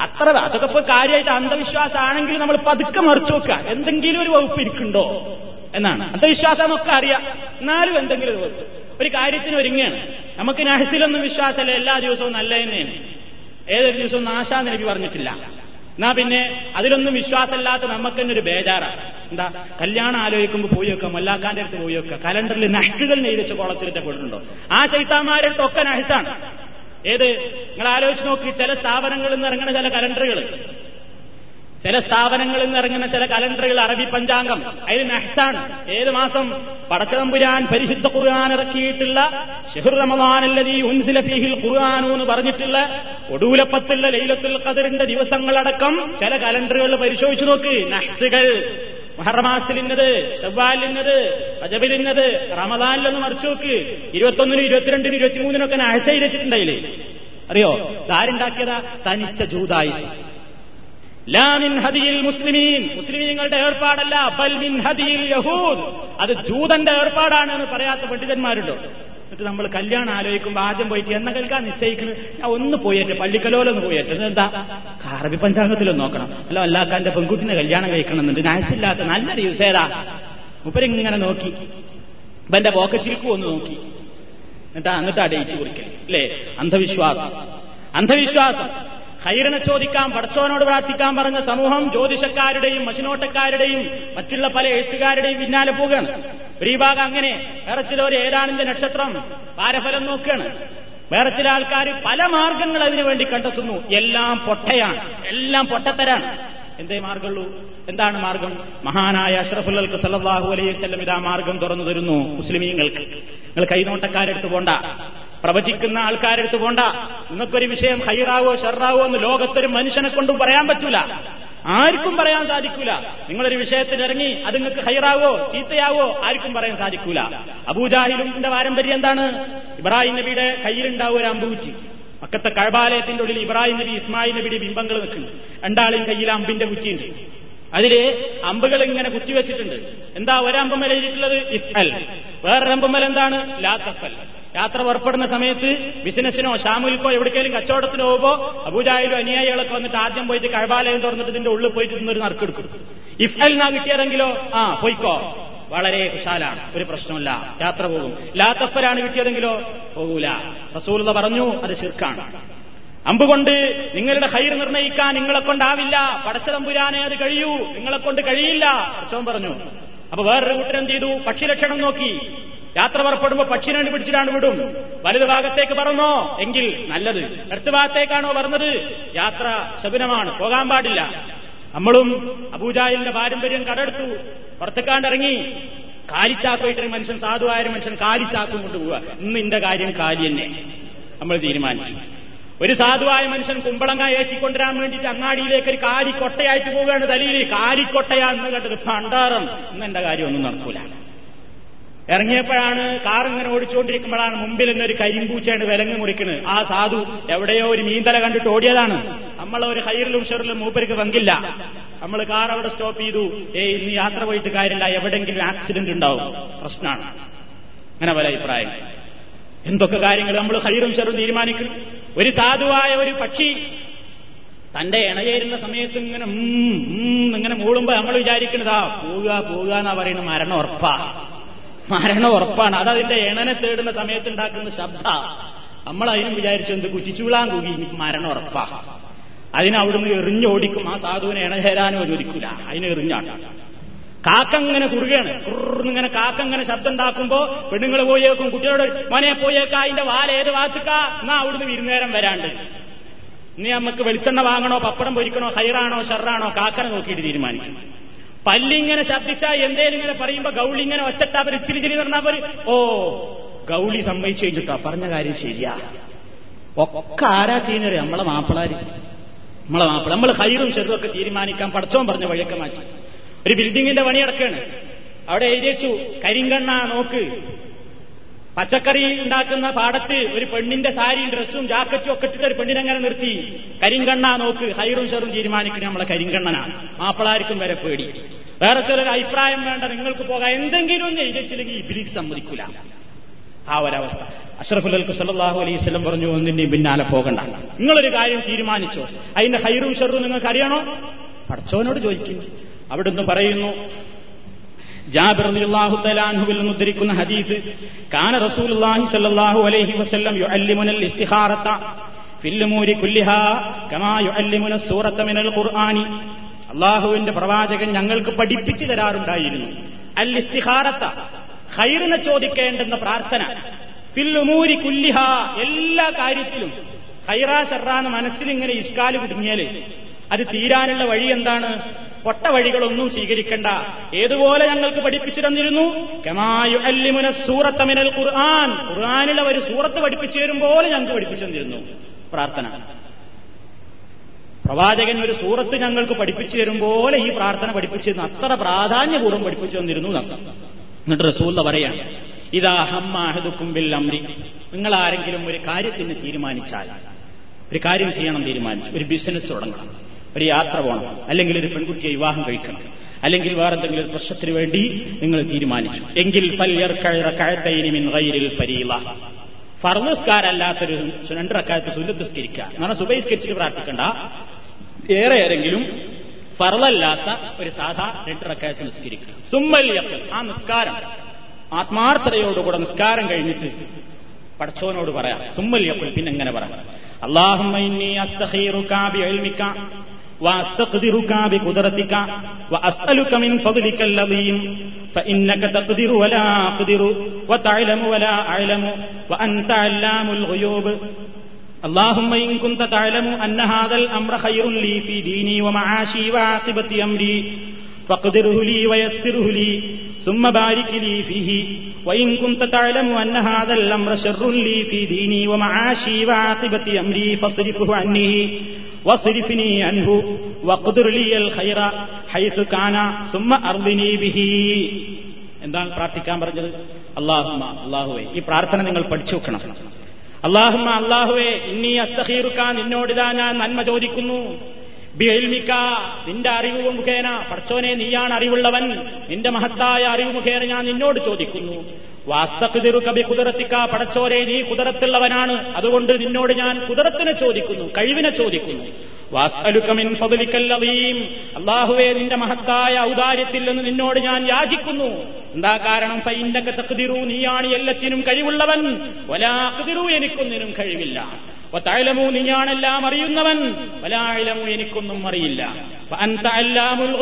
അത്ര അതൊക്കെ ഇപ്പൊ കാര്യമായിട്ട് അന്ധവിശ്വാസമാണെങ്കിൽ നമ്മൾ പതുക്കെ മറിച്ചു നോക്കുക. എന്തെങ്കിലും ഒരു വകുപ്പ് ഇരിക്കുന്നുണ്ടോ എന്നാണ്. അന്ധവിശ്വാസം ഒക്കെ അറിയാം. എന്നാലും എന്തെങ്കിലും ഒരു ഒരു കാര്യത്തിന് ഒരുങ്ങുകയാണ്. നമുക്ക് നഹസിലൊന്നും വിശ്വാസമല്ല. എല്ലാ ദിവസവും നല്ല തന്നെയാണ്. ഏതൊരു ദിവസവും നാശാ നബി പറഞ്ഞിട്ടില്ല. എന്നാ പിന്നെ അതിലൊന്നും വിശ്വാസമില്ലാത്ത നമുക്ക് തന്നെ ഒരു ബേജാറാണ് എന്താ? കല്യാണം ആലോചിക്കുമ്പോൾ പോയി വെക്കുക മല്ലാക്കാന്റെ അടുത്ത് പോയി വെക്കുക. കലണ്ടറിൽ നഹ്സുകൾ നെയ്തിച്ച് കുളത്തിലിട്ടപ്പെട്ടിട്ടുണ്ടോ ആ ചൈത്താന്മാരുടെ ഒക്കെ നഹസാണ് ഏത്? നിങ്ങൾ ആലോചിച്ച് നോക്കി ചില സ്ഥാപനങ്ങളിൽ നിന്ന് ഇറങ്ങുന്ന ചില കലണ്ടറുകൾ ചില സ്ഥാപനങ്ങളിൽ നിന്ന് ഇറങ്ങുന്ന ചില കലണ്ടറുകൾ അറബി പഞ്ചാംഗം അതിൽ നഹ്സാണ് ഏത് മാസം പടച്ചതമ്പുരാൻ പരിശുദ്ധ ഖുർആൻ ഇറക്കിയിട്ടുള്ള ഷെഹുർ റമദാനല്ലതീ ഉൻസില ഫീഹിൽ ഖുർആാനു എന്ന് പറഞ്ഞിട്ടുള്ള ഒടൂലപ്പത്തുള്ള ലൈലത്തുൽ ഖദറിന്റെ ദിവസങ്ങളടക്കം ചില കലണ്ടറുകൾ പരിശോധിച്ചു നോക്ക്. നഹ്സുകൾ മഹറമാസത്തിലിന്നത് ഷവ്വാലിന്നത് റജബിലിന്നത് റമദാനിലെന്ന് മറിച്ചു നോക്ക്. ഇരുപത്തൊന്നിനും ഇരുപത്തിരണ്ടിനും ഇരുപത്തിമൂന്നിനൊക്കെ നഹസയിരച്ചിട്ടുണ്ടായില്ലേ അറിയോ? ഇതാരുണ്ടാക്കിയതാ? തനിച്ച ജൂതായുസ്. ലാമിൻ ഹദിയിൽ മുസ്ലിമീൻ. മുസ്ലിമീങ്ങളുടെ ഏർപ്പാടല്ല ബൽ മിൻ ഹദിയിൽ യഹൂദ്. അത് ജൂതന്റെ ഏർപ്പാടാണ് എന്ന് പറയാത്ത പണ്ഡിതന്മാരുണ്ടോ? എന്നിട്ട് നമ്മൾ കല്യാണം ആലോചിക്കുമ്പോൾ ആദ്യം പോയിട്ട് എന്ന കേൾക്കാൻ നിശ്ചയിക്കുന്നത്? ഞാൻ ഒന്ന് പോയേറ്റ് പള്ളിക്കലോലൊന്ന് പോയേറ്റ്. എന്താ അറബി പഞ്ചാംഗത്തിലൊന്ന് നോക്കണം. അല്ല അല്ലാക്കാന്റെ പെൺകുട്ടിനെ കല്യാണം കഴിക്കണമെന്നുണ്ട്. നാശില്ലാത്ത നല്ല ദിവസേതാ മുപ്പരിങ്ങനെ നോക്കി. ഇവന്റെ പോക്കറ്റിൽക്കും ഒന്ന് നോക്കി. എന്നിട്ടാ എന്നിട്ടാ ഡേറ്റ് കുറിക്കൽ അല്ലേ? അന്ധവിശ്വാസം. അന്ധവിശ്വാസം. ഹൈറിനെ ചോദിക്കാം പടച്ചോനോട് പ്രാർത്ഥിക്കാൻ പറഞ്ഞ സമൂഹം ജ്യോതിഷക്കാരുടെയും മഷിനോട്ടക്കാരുടെയും മറ്റുള്ള പല എഴുത്തുകാരുടെയും പിന്നാലെ പോവുകയാണ്. ഒരു ഭാഗം അങ്ങനെ വേറെ ചിലർ ഏതാണിന്റെ നക്ഷത്രം പാരഫലം നോക്കുകയാണ്. വേറെ ചില ആൾക്കാർ പല മാർഗങ്ങൾ അതിനു വേണ്ടി കണ്ടെത്തുന്നു. എല്ലാം പൊട്ടയാണ്. എല്ലാം പൊട്ടത്തരാണ്. എന്തേ മാർഗമുള്ളൂ? എന്താണ് മാർഗം? മഹാനായ അഷ്റഫുല്ലൽക്ക് സല്ലാഹു അലൈഹി സ്വല്ലം ഇതാ മാർഗം തുറന്നു തരുന്നു മുസ്ലിമീങ്ങൾക്ക്. നിങ്ങൾ കൈനോട്ടക്കാരെടുത്ത് പോണ്ട. പ്രവചിക്കുന്ന ആൾക്കാരെടുത്ത് പോണ്ട. നിങ്ങൾക്കൊരു വിഷയം ഹൈറാവോ ഷെറാവോ എന്ന് ലോകത്തൊരു മനുഷ്യനെ കൊണ്ടും പറയാൻ പറ്റൂല. ആർക്കും പറയാൻ സാധിക്കൂല. നിങ്ങളൊരു വിഷയത്തിൽ ഇറങ്ങി അത് നിങ്ങൾക്ക് ഹൈറാവോ ചീത്തയാവോ ആർക്കും പറയാൻ സാധിക്കൂല. അബൂജാഹിലിന്റെ പാരമ്പര്യം എന്താണ്? ഇബ്രാഹിം നബിയുടെ കയ്യിലുണ്ടാവും ഒരു അമ്പൂച്ചി മക്കത്തെ കഴബാലയത്തിന്റെ ഉള്ളിൽ ഇബ്രാഹിം നബി ഇസ്മായിൽ നബിയുടെ ബിംബങ്ങൾ നിൽക്കുന്നു രണ്ടാളെയും കയ്യിൽ അമ്പിന്റെ കുറ്റിയുണ്ട്. അതിൽ അമ്പുകൾ ഇങ്ങനെ കുത്തിവെച്ചിട്ടുണ്ട്. എന്താ ഒരമ്പമ്മൽ എഴുതിയിട്ടുള്ളത്? ഇഫൽ വേറൊരമ്പമ്മൽ എന്താണ്? ലാത്തഫൽ. യാത്ര പുറപ്പെടുന്ന സമയത്ത് ബിസിനസ്സിനോ ഷാമുൽക്കോ എവിടേക്കെങ്കിലും കച്ചവടത്തിനോ പോകുമ്പോ അബൂജായാലും അനുയായികളൊക്കെ വന്നിട്ട് ആദ്യം പോയിട്ട് കഴബാലയം തുറന്നിട്ട് ഇതിന്റെ ഉള്ളിൽ പോയിട്ട് ഇന്നൊരു നറുക്കെടുക്കും എടുക്കും. നാ കിട്ടിയതെങ്കിലോ ആ പോയിക്കോ. വളരെ കുശാലാണ് ഒരു പ്രശ്നമില്ല യാത്ര പോകും. ലാത്തഫരാണ് കിട്ടിയതെങ്കിലോ പോകൂല. റസൂലത പറഞ്ഞു അത് ശിർക്കാണ്. അമ്പുകൊണ്ട് നിങ്ങളുടെ ഹൈർ നിർണയിക്കാൻ നിങ്ങളെ കൊണ്ടാവില്ല. പടച്ചതമ്പുരാനെ അത് കഴിയൂ. നിങ്ങളെ കൊണ്ട് കഴിയില്ല. അച്ഛൻ പറഞ്ഞു. അപ്പൊ വേറൊരു കൂട്ടരെന്ത് ചെയ്തു? പക്ഷി ലക്ഷണം നോക്കി. യാത്ര പുറപ്പെടുമ്പോ പക്ഷിനെ പിടിച്ചിട്ടാണ് വിടും. വലുത് ഭാഗത്തേക്ക് പറന്നോ? എങ്കിൽ നല്ലത്. ഇടത്ത് ഭാഗത്തേക്കാണോ പറഞ്ഞത് യാത്ര ശകുനമാണ്. പോകാൻ പാടില്ല. നമ്മളും അബൂജാലിന്റെ പാരമ്പര്യം കടെടുത്തു പുറത്തേക്കാണ്ടിറങ്ങി. കാലിച്ചാക്കുമായിട്ടൊരു മനുഷ്യൻ സാധുവായ ഒരു മനുഷ്യൻ കാലിച്ചാക്കും കൊണ്ടുപോവുക ഇന്ന് ഇന്റെ കാര്യം കാലി തന്നെ. നമ്മൾ തീരുമാനിച്ചു. ഒരു സാധുവായ മനുഷ്യൻ കുമ്പളങ്ങ ഏറ്റിക്കൊണ്ടുവരാൻ വേണ്ടിയിട്ട് അങ്ങാടിയിലേക്ക് ഒരു കാലിക്കൊട്ടയായിട്ട് പോവുകയാണ് തലയിൽ കാലിക്കൊട്ടയാണെന്ന് കേട്ടത് ഭണ്ടാറം ഇന്ന് എന്റെ കാര്യം ഒന്നും നടക്കൂല. ഇറങ്ങിയപ്പോഴാണ് കാർ ഇങ്ങനെ ഓടിച്ചുകൊണ്ടിരിക്കുമ്പോഴാണ് മുമ്പിൽ നിന്നൊരു കരിമ്പൂച്ചയാണ് വിലങ്ങ് മുറിക്കുന്നത്. ആ സാധു എവിടെയോ ഒരു മീന്തല കണ്ടിട്ട് ഓടിയതാണ്. നമ്മളെ ഒരു ഹൈറിലും ഷെറിലും മൂപ്പർക്ക് പങ്കില്ല. നമ്മൾ കാർ അവിടെ സ്റ്റോപ്പ് ചെയ്തു. ഏയ് ഇന്ന് യാത്ര പോയിട്ട് കാര്യമില്ല. എവിടെങ്കിലും ആക്സിഡന്റ് ഉണ്ടാവും. പ്രശ്നമാണ്. അങ്ങനെ പല അഭിപ്രായം. എന്തൊക്കെ കാര്യങ്ങൾ നമ്മൾ ഹൈറും ഷെറും തീരുമാനിക്കും? ഒരു സാധുവായ ഒരു പക്ഷി തന്റെ ഇണചേരുന്ന സമയത്ത് ഇങ്ങനെ ഇങ്ങനെ മൂളുമ്പോ നമ്മൾ വിചാരിക്കുന്നതാ പോവുക പോവുക എന്നാ പറയുന്നത് മരണം ഉറപ്പാ. മരണം ഉറപ്പാണ്. അത് അതിന്റെ ഇണനെ തേടുന്ന സമയത്ത് ഉണ്ടാക്കുന്ന ശബ്ദ. നമ്മൾ അതിനും വിചാരിച്ചു എന്ത് കുറ്റിച്ചുവിളാൻ കൂകി മരണം ഉറപ്പാ. അതിനവിടുന്ന് എറിഞ്ഞോടിക്കും. ആ സാധുവിനെ ഇണചേരാനും അനുവദിക്കൂല അതിനെ എറിഞ്ഞാട്ടാ. കാക്കങ്ങനെ കുറുകയാണ്. കുറുന്നിങ്ങനെ കാക്കങ്ങനെ ശബ്ദം ഉണ്ടാക്കുമ്പോ പെണ്ണുങ്ങൾ പോയേക്കും കുട്ടികളോട് മോനെ പോയേക്കാ അതിന്റെ വാല ഏത് ഭാഗത്തുക്കാ? എന്നാ അവിടുന്ന് വിരുന്നേരം വരാണ്ട്. ഇനി നമുക്ക് വെളിച്ചെണ്ണ വാങ്ങണോ പപ്പടം പൊരിക്കണോ ഹൈറാണോ ഷെറാണോ കാക്കനെ നോക്കിയിട്ട് തീരുമാനിക്കും. പല്ലിങ്ങനെ ശബ്ദിച്ചാ എന്തേലും ഇങ്ങനെ പറയുമ്പോ ഗൗളി ഇങ്ങനെ ഒച്ചട്ടാ അവർ ഇച്ചിരി ചിരി പറഞ്ഞാൽ പോര്. ഓ ഗൗളി സമ്മതിച്ചു കഴിഞ്ഞിട്ടോ? പറഞ്ഞ കാര്യം ശരിയാ. ഒക്കെ ആരാ ചെയ്യുന്നത് നമ്മളെ മാപ്പിളാര്. നമ്മളെ മാപ്പിള നമ്മൾ ഹൈറും ഷെറും ഒക്കെ തീരുമാനിക്കാൻ പടച്ചോൻ പറഞ്ഞ വഴിയൊക്കെ മാറ്റി. ഒരു ബിൽഡിങ്ങിന്റെ പണി അടക്കാണ് അവിടെ എഴുതിയച്ചു കരിങ്കണ്ണ നോക്ക്. പച്ചക്കറി ഉണ്ടാക്കുന്ന പാടത്ത് ഒരു പെണ്ണിന്റെ സാരിയും ഡ്രസ്സും ജാക്കറ്റും ഒക്കെ ഇട്ടിട്ട് ഒരു പെണ്ണിനെങ്ങനെ നിർത്തി? കരിങ്കണ്ണ നോക്ക്. ഹൈറും ഷെറും തീരുമാനിക്കുന്ന നമ്മളെ കരിങ്കണ്ണനാണ്. മാപ്പിളാർക്കും വരെ പേടി. വേറെ ചിലർ അഭിപ്രായം വേണ്ട നിങ്ങൾക്ക് പോകാം. എന്തെങ്കിലും ഒന്ന് എഴുതിച്ചില്ലെങ്കിൽ ഇബിലിസ് സമ്മതിക്കൂല. ആ ഒരവസ്ഥ. അഷ്റഫുലൽക്ക് സല്ലാഹു അലൈഹി സ്വലം പറഞ്ഞു ഒന്നിന്റെയും പിന്നാലെ പോകണ്ട. നിങ്ങളൊരു കാര്യം തീരുമാനിച്ചോ? അതിന്റെ ഹൈറും ഷെറും നിങ്ങൾക്ക് അറിയണോ? പഠിച്ചവനോട് ചോദിക്കും. അവിടുന്ന് പറയുന്നു ജാബിർ നിന്ന് ഉദ്ധരിക്കുന്ന ഹദീസ് കാന റസൂലുള്ളാഹി അലൈഹി വസല്ലം യുഅല്ലിമുനൽ യുഅല്ലിമുന മിനൽ ഖുർആനി. അള്ളാഹുവിന്റെ പ്രവാചകൻ ഞങ്ങൾക്ക് പഠിപ്പിച്ചു തരാറുണ്ടായിരുന്നു. അൽ ഇസ്തിഹാരത്ത ഖൈറിനെ ചോദിക്കേണ്ടെന്ന പ്രാർത്ഥന ഫില്ലുമൂരി കുല്ലിഹ എല്ലാ കാര്യത്തിലും ഖൈറാ ഷെറാന്ന് മനസ്സിലിങ്ങനെ ഇഷ്കാലു കുടുങ്ങിയാൽ അത് തീരാനുള്ള വഴി എന്താണ്? പൊട്ട വഴികളൊന്നും സ്വീകരിക്കണ്ട. ഏതുപോലെ ഞങ്ങൾക്ക് പഠിപ്പിച്ചു തന്നിരുന്നു? കെമായു അല്ലിമുന സൂറത്തമിനൽ ഖുർആൻ. ഖുർആാനിലെ ഒരു സൂറത്ത് പഠിപ്പിച്ചു തരും പോലെ ഞങ്ങൾക്ക് പഠിപ്പിച്ചു തന്നിരുന്നു. പ്രാർത്ഥന. പ്രവാചകൻ ഒരു സൂറത്ത് ഞങ്ങൾക്ക് പഠിപ്പിച്ചു തരും പോലെ ഈ പ്രാർത്ഥന പഠിപ്പിച്ചിരുന്നു അത്ര പ്രാധാന്യപൂർവം പഠിപ്പിച്ചു തന്നിരുന്നു എന്നിട്ട് റസൂല്ല പറയാണ് ഇതാ ഹമ്മാഹദുക്കും ബിൽ അമ്രി നിങ്ങൾ ആരെങ്കിലും ഒരു കാര്യത്തിന് തീരുമാനിച്ചാൽ ഒരു കാര്യം ചെയ്യണം തീരുമാനിച്ചു ഒരു ബിസിനസ് തുടങ്ങണം. ഒരു യാത്ര പോകണം. അല്ലെങ്കിൽ ഒരു പെൺകുട്ടിയെ വിവാഹം കഴിക്കണം. അല്ലെങ്കിൽ വേറെ എന്തെങ്കിലും പ്രശ്നത്തിന് വേണ്ടി നിങ്ങൾ തീരുമാനിച്ചു. എങ്കിൽ ഫർവസ്കാരല്ലാത്തൊരു സുനണ്ടറക്കാലത്ത് സുല്ലത്തുസ്കരിക്കുക എന്ന് പറഞ്ഞാൽ സുബൈസ്കരിച്ചിട്ട് പ്രാർത്ഥിക്കണ്ട. ഏറെ ഏരെങ്കിലും ഫർവല്ലാത്ത ഒരു സാധാ രണ്ടറക്കാലത്ത് നിസ്കരിക്കുക. സുമ്മല്യ ആ നിസ്കാരം. ആത്മാർത്ഥതയോടുകൂടെ നിസ്കാരം കഴിഞ്ഞിട്ട് പടച്ചോനോട് പറയാം. സുമ്മല്യപ്പോൾ പിന്നെ എങ്ങനെ പറയാം? അള്ളാഹുമ്മ وأستقدرك بقدرتك وأسألك من فضلك العظيم فإنك تقدر ولا أقدر وتعلم ولا أعلم وأنت علام الغيوب اللهم إن كنت تعلم أن هذا الأمر خير لي في ديني ومعاشي وعاقبة أمري فاقدره لي ويسره لي ثم بارك لي فيه وإن كنت تعلم أن هذا الأمر شر لي في ديني ومعاشي وعاقبة أمري فاصرفه عني എന്താണ് പ്രാർത്ഥിക്കാൻ പറഞ്ഞത്? അള്ളാഹുമ അള്ളാഹുവേ ഈ പ്രാർത്ഥന നിങ്ങൾ പഠിച്ചു വെക്കണം. അള്ളാഹുമ അള്ളാഹുവേ ഇന്നി അസ്തഹീറുക്കാൻ നിന്നോടിതാ ഞാൻ നന്മ ചോദിക്കുന്നു. നിന്റെ അറിവ് മുഖേന പഠിച്ചോനെ നീയാണ് അറിവുള്ളവൻ. നിന്റെ മഹത്തായ അറിവ് മുഖേന ഞാൻ നിന്നോട് ചോദിക്കുന്നു. വാസ്തക്കുതിരു കബി കുതിരത്തിക്ക പടച്ചോരെ നീ കുതിരത്തുള്ളവനാണ് അതുകൊണ്ട് നിന്നോട് ഞാൻ കുതിരത്തിനെ ചോദിക്കുന്നു കഴിവിനെ ചോദിക്കുന്നു. വാസ്തലുക്കമിൻ പതുലിക്കല്ലതീം അള്ളാഹുവെ നിന്റെ മഹത്തായ ഔദാര്യത്തിൽ നിന്ന് നിന്നോട് ഞാൻ യാചിക്കുന്നു. എന്താ കാരണം? ഫൈൻഡക്ക തക്തിരു നീയാണ് എല്ലാത്തിനും കഴിവുള്ളവൻ. ഒലാക്കുതിരു എനിക്കൊന്നിനും കഴിവില്ല. തഴലമു നീയാണെല്ലാം അറിയുന്നവൻ. വലാഴലമു എനിക്കൊന്നും അറിയില്ല. അല്ലാമുൽ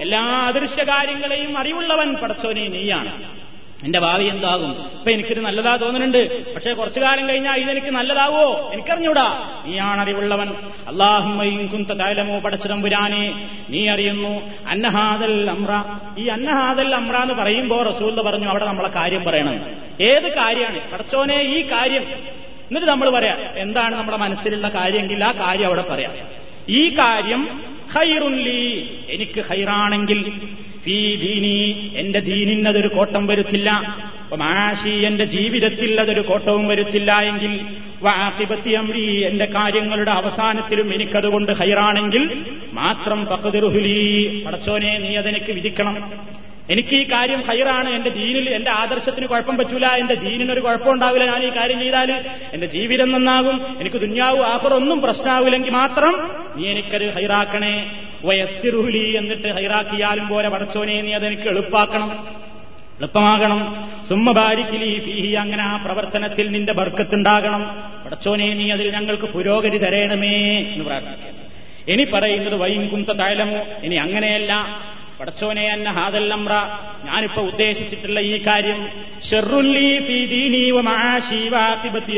എല്ലാ അദൃശ്യകാര്യങ്ങളെയും അറിവുള്ളവൻ പടച്ചോനെ നീയാണ്. എന്റെ ഭാവി എന്താകും? ഇപ്പൊ എനിക്കിത് നല്ലതാ തോന്നുന്നുണ്ട്. പക്ഷെ കുറച്ചു കാലം കഴിഞ്ഞാൽ ഇതെനിക്ക് നല്ലതാവോ? എനിക്കറിഞ്ഞൂടാ. നീയാണ് അറിവുള്ളവൻ അള്ളാഹുമ്മയും പടച്ചിടം പുരാനെ. നീ അറിയുന്നു അന്നഹാദൽ അമ്ര. ഈ അന്നഹാദൽ അമ്ര എന്ന് പറയുമ്പോ റസൂൽ പറഞ്ഞു അവിടെ നമ്മളെ കാര്യം പറയണം. ഏത് കാര്യമാണ്? പടച്ചോനെ ഈ കാര്യം. എന്നിട്ട് നമ്മൾ പറയാം എന്താണ് നമ്മുടെ മനസ്സിലുള്ള കാര്യമെങ്കിൽ ആ കാര്യം അവിടെ പറയാം. ഈ കാര്യം ഹൈറുല്ലി എനിക്ക് ഹൈറാണെങ്കിൽ ഫീ ദീനി എന്റെ ദീനിനതൊരു കോട്ടം വരുത്തില്ല. മാഷി എന്റെ ജീവിതത്തിൽ അതൊരു കോട്ടവും വരുത്തില്ല എങ്കിൽ വാത്തിപത്തി അമ്രി എന്റെ കാര്യങ്ങളുടെ അവസാനത്തിലും എനിക്കതുകൊണ്ട് ഹൈറാണെങ്കിൽ മാത്രം പക്കതിരുഹുലി പടച്ചോനെ നീ അതെനിക്ക് വിധിക്കണം. എനിക്ക് ഈ കാര്യം ഹൈറാണ്. എന്റെ ദീനിൽ എന്റെ ആദർശത്തിന് കുഴപ്പം പറ്റൂല. എന്റെ ദീനിനൊരു കുഴപ്പമുണ്ടാവില്ല ഞാൻ ഈ കാര്യം ചെയ്താൽ എന്റെ ജീവിതം നന്നാകും. എനിക്ക് ദുന്യാവും ആഫർ ഒന്നും പ്രശ്നമാവില്ലെങ്കിൽ മാത്രം നീ എനിക്കത് ഹൈറാക്കണേ. വയസ്സിറുഹുലി എന്നിട്ട് ഹൈറാക്കിയാലും പോലെ പടച്ചോനെ നീ അതെനിക്ക് എളുപ്പാക്കണം എളുപ്പമാകണം. സുമ്മ ബാരിക്കിലി ഫീഹി അങ്ങനെ ആ പ്രവർത്തനത്തിൽ നിന്റെ ബർക്കത്തുണ്ടാകണം. പടച്ചോനെ നീ അതിൽ ഞങ്ങൾക്ക് പുരോഗതി തരേണമേ എന്ന് പ്രാർത്ഥിക്കാം ഇനി പറയുന്നത് വൈകുന്ത കുന്ത താഴലമോ ഇനി അങ്ങനെയല്ല. പടച്ചോനെ അന്ന ഹാദല്ലമ്ര ഞാനിപ്പോ ഉദ്ദേശിച്ചിട്ടുള്ള ഈ കാര്യം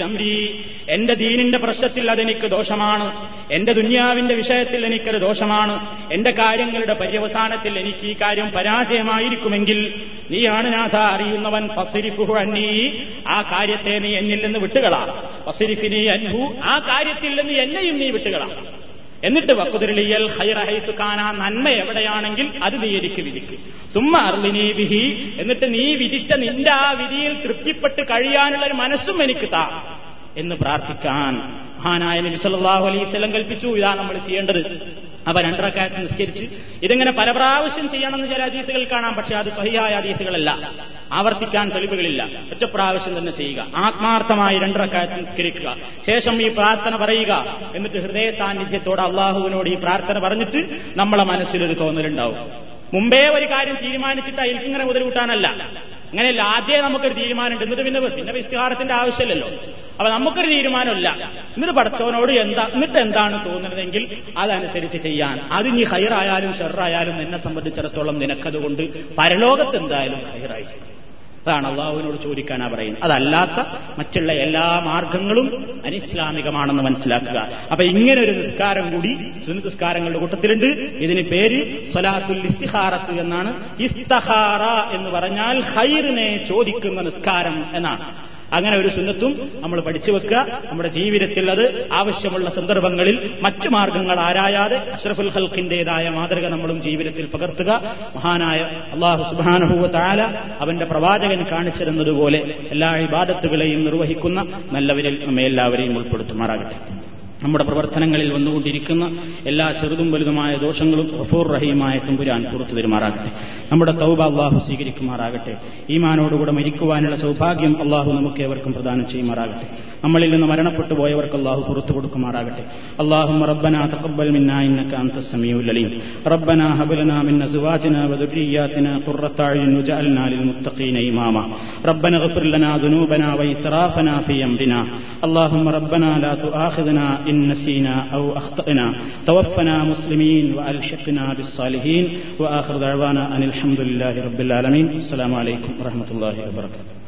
അമ്രി എന്റെ ദീനിന്റെ പ്രശ്നത്തിൽ അതെനിക്ക് ദോഷമാണ്. എന്റെ ദുന്യാവിന്റെ വിഷയത്തിൽ എനിക്കൊരു ദോഷമാണ്. എന്റെ കാര്യങ്ങളുടെ പര്യവസാനത്തിൽ എനിക്ക് ഈ കാര്യം പരാജയമായിരിക്കുമെങ്കിൽ നീയാണ് നാഥ അറിയുന്നവൻ ഫസിരിഫുഹു അന്നീ. ആ കാര്യത്തെ നീ എന്നിൽ നിന്ന് വിട്ടുകളാ. ഫസിരിഫിനി അൻഹു ആ കാര്യത്തിൽ നിന്ന് എന്നെയും നീ വിട്ടുകളാ. എന്നിട്ട് വക്കുതിരളിയൽ ഹൈറഹൈസ് കാണാ നന്മ എവിടെയാണെങ്കിൽ അത് നീ എനിക്ക് വിധിക്ക്. തുമ്മ അർലിനീ വിഹി എന്നിട്ട് നീ വിധിച്ച നിന്റെ ആ വിധിയിൽ തൃപ്തിപ്പെട്ട് കഴിയാനുള്ള ഒരു മനസ്സും എനിക്ക് താ എന്ന് പ്രാർത്ഥിക്കാൻ മഹാനായ നബി സല്ലല്ലാഹു അലൈഹി വസല്ലം കൽപ്പിച്ചു. ഇതാ നമ്മൾ ചെയ്യേണ്ടത്. അവ രണ്ടരക്കാലത്ത് നിസ്കരിച്ച് ഇതിങ്ങനെ പല പ്രാവശ്യം ചെയ്യണമെന്ന് ചില അതീസുകൾ കാണാം പക്ഷെ അത് സഹിയായ അതീസുകളല്ല ആവർത്തിക്കാൻ തെളിവുകളില്ല. ഒറ്റ പ്രാവശ്യം തന്നെ ചെയ്യുക. ആത്മാർത്ഥമായി രണ്ടരക്കാലത്ത് നിസ്കരിക്കുക. ശേഷം ഈ പ്രാർത്ഥന പറയുക. എന്നിട്ട് ഹൃദയ സാന്നിധ്യത്തോടെ അള്ളാഹുവിനോട് ഈ പ്രാർത്ഥന പറഞ്ഞിട്ട് നമ്മളെ മനസ്സിലൊരു തോന്നലുണ്ടാവും. മുമ്പേ ഒരു കാര്യം തീരുമാനിച്ചിട്ട് അതിൽക്കിങ്ങനെ മുതൽ കൂട്ടാനല്ല അങ്ങനെയല്ല ആദ്യമേ നമുക്കൊരു തീരുമാനമുണ്ട്. എന്നിട്ട് പിന്നെ പിന്നെ ഇസ്തിഹാരത്തിന്റെ ആവശ്യമില്ലല്ലോ. അപ്പൊ നമുക്കൊരു തീരുമാനമില്ല. എന്നിട്ട് പടച്ചവനോട് എന്താ എന്നിട്ട് എന്താണ് തോന്നുന്നതെങ്കിൽ അതനുസരിച്ച് ചെയ്യാൻ. അത് ഇനി ഹൈറായാലും ഷെറായാലും എന്നെ സംബന്ധിച്ചിടത്തോളം നിനക്കതുകൊണ്ട് പരലോകത്ത് എന്തായാലും ഹൈറായിരിക്കും. അതാണ് അള്ളാഹുവിനോട് ചോദിക്കാനാ പറയുന്നത്. അതല്ലാത്ത മറ്റുള്ള എല്ലാ മാർഗങ്ങളും അനിസ്ലാമികമാണെന്ന് മനസ്സിലാക്കുക. അപ്പൊ ഇങ്ങനെ ഒരു നിസ്കാരം കൂടി സുനിസ്കാരങ്ങളുടെ നിസ്കാരങ്ങളുടെ കൂട്ടത്തിലുണ്ട്. ഇതിന് പേര് സ്വലാത്തുൽ ഇസ്തിഹാറത്ത് എന്നാണ്. ഇസ്തഹാറ എന്ന് പറഞ്ഞാൽ ഹൈറിനെ ചോദിക്കുന്ന നിസ്കാരം എന്നാണ്. അങ്ങനെ ഒരു സുന്നത്തും നമ്മൾ പഠിച്ചു വെക്കുക. നമ്മുടെ ജീവിതത്തിൽ അത് ആവശ്യമുള്ള സന്ദർഭങ്ങളിൽ മറ്റു മാർഗങ്ങൾ ആരായാതെ അഷ്റഫുൽ ഹൽഖിന്റേതായ മാതൃക നമ്മളും ജീവിതത്തിൽ പകർത്തുക. മഹാനായ അള്ളാഹു സുബാനഹുവ താല അവന്റെ പ്രവാചകൻ കാണിച്ചിരുന്നതുപോലെ എല്ലാ ഇബാദത്തുകളെയും നിർവഹിക്കുന്ന നല്ലവരിൽ നമ്മെ എല്ലാവരെയും ഉൾപ്പെടുത്തുമാറാകട്ടെ. നമ്മുടെ പ്രവർത്തനങ്ങളിൽ വന്നുകൊണ്ടിരിക്കുന്ന എല്ലാ ചെറുതും വലുതുമായ ദോഷങ്ങളും ഗഫൂർ റഹീമായ തുമ്പുരാൻ പുറത്തു തരുമാറാകട്ടെ നമ്മുടെ തൗബ അള്ളാഹു സ്വീകരിക്കുമാറാകട്ടെ ഈമാനോടുകൂടെ മരിക്കുവാനുള്ള സൗഭാഗ്യം അള്ളാഹു നമുക്ക് ഏവർക്കും പ്രദാനം ചെയ്യുമാറാകട്ടെ നമ്മളിൽ നിന്ന് മരണപ്പെട്ടു പോയവർക്ക് അള്ളാഹു പുറത്തു കൊടുക്കുമാറാകട്ടെ അള്ളാഹു റബ്ബന തഖബ്ബൽ മിന്നാ ഇന്നക അൻത സമീഉൽ അലീം റബ്ബന ഹബ് ലനാ മിൻ അസ്വാജിനാ വദുരിയാതിനാ ഖുർറത അയ്യുൻ വജഅൽനാ ലിൽ മുത്തഖീന ഇമാമ റബ്ബന اغفر لنا ذنوبنا وإسرافنا في أمرنا اللهم ربنا لا تؤاخذنا إن نسينا أو أخطأنا. توفنا مسلمين وألحقنا بالصالحين. وآخر دعوانا أن الحمد لله رب العالمين. السلام عليكم ورحمة الله وبركاته.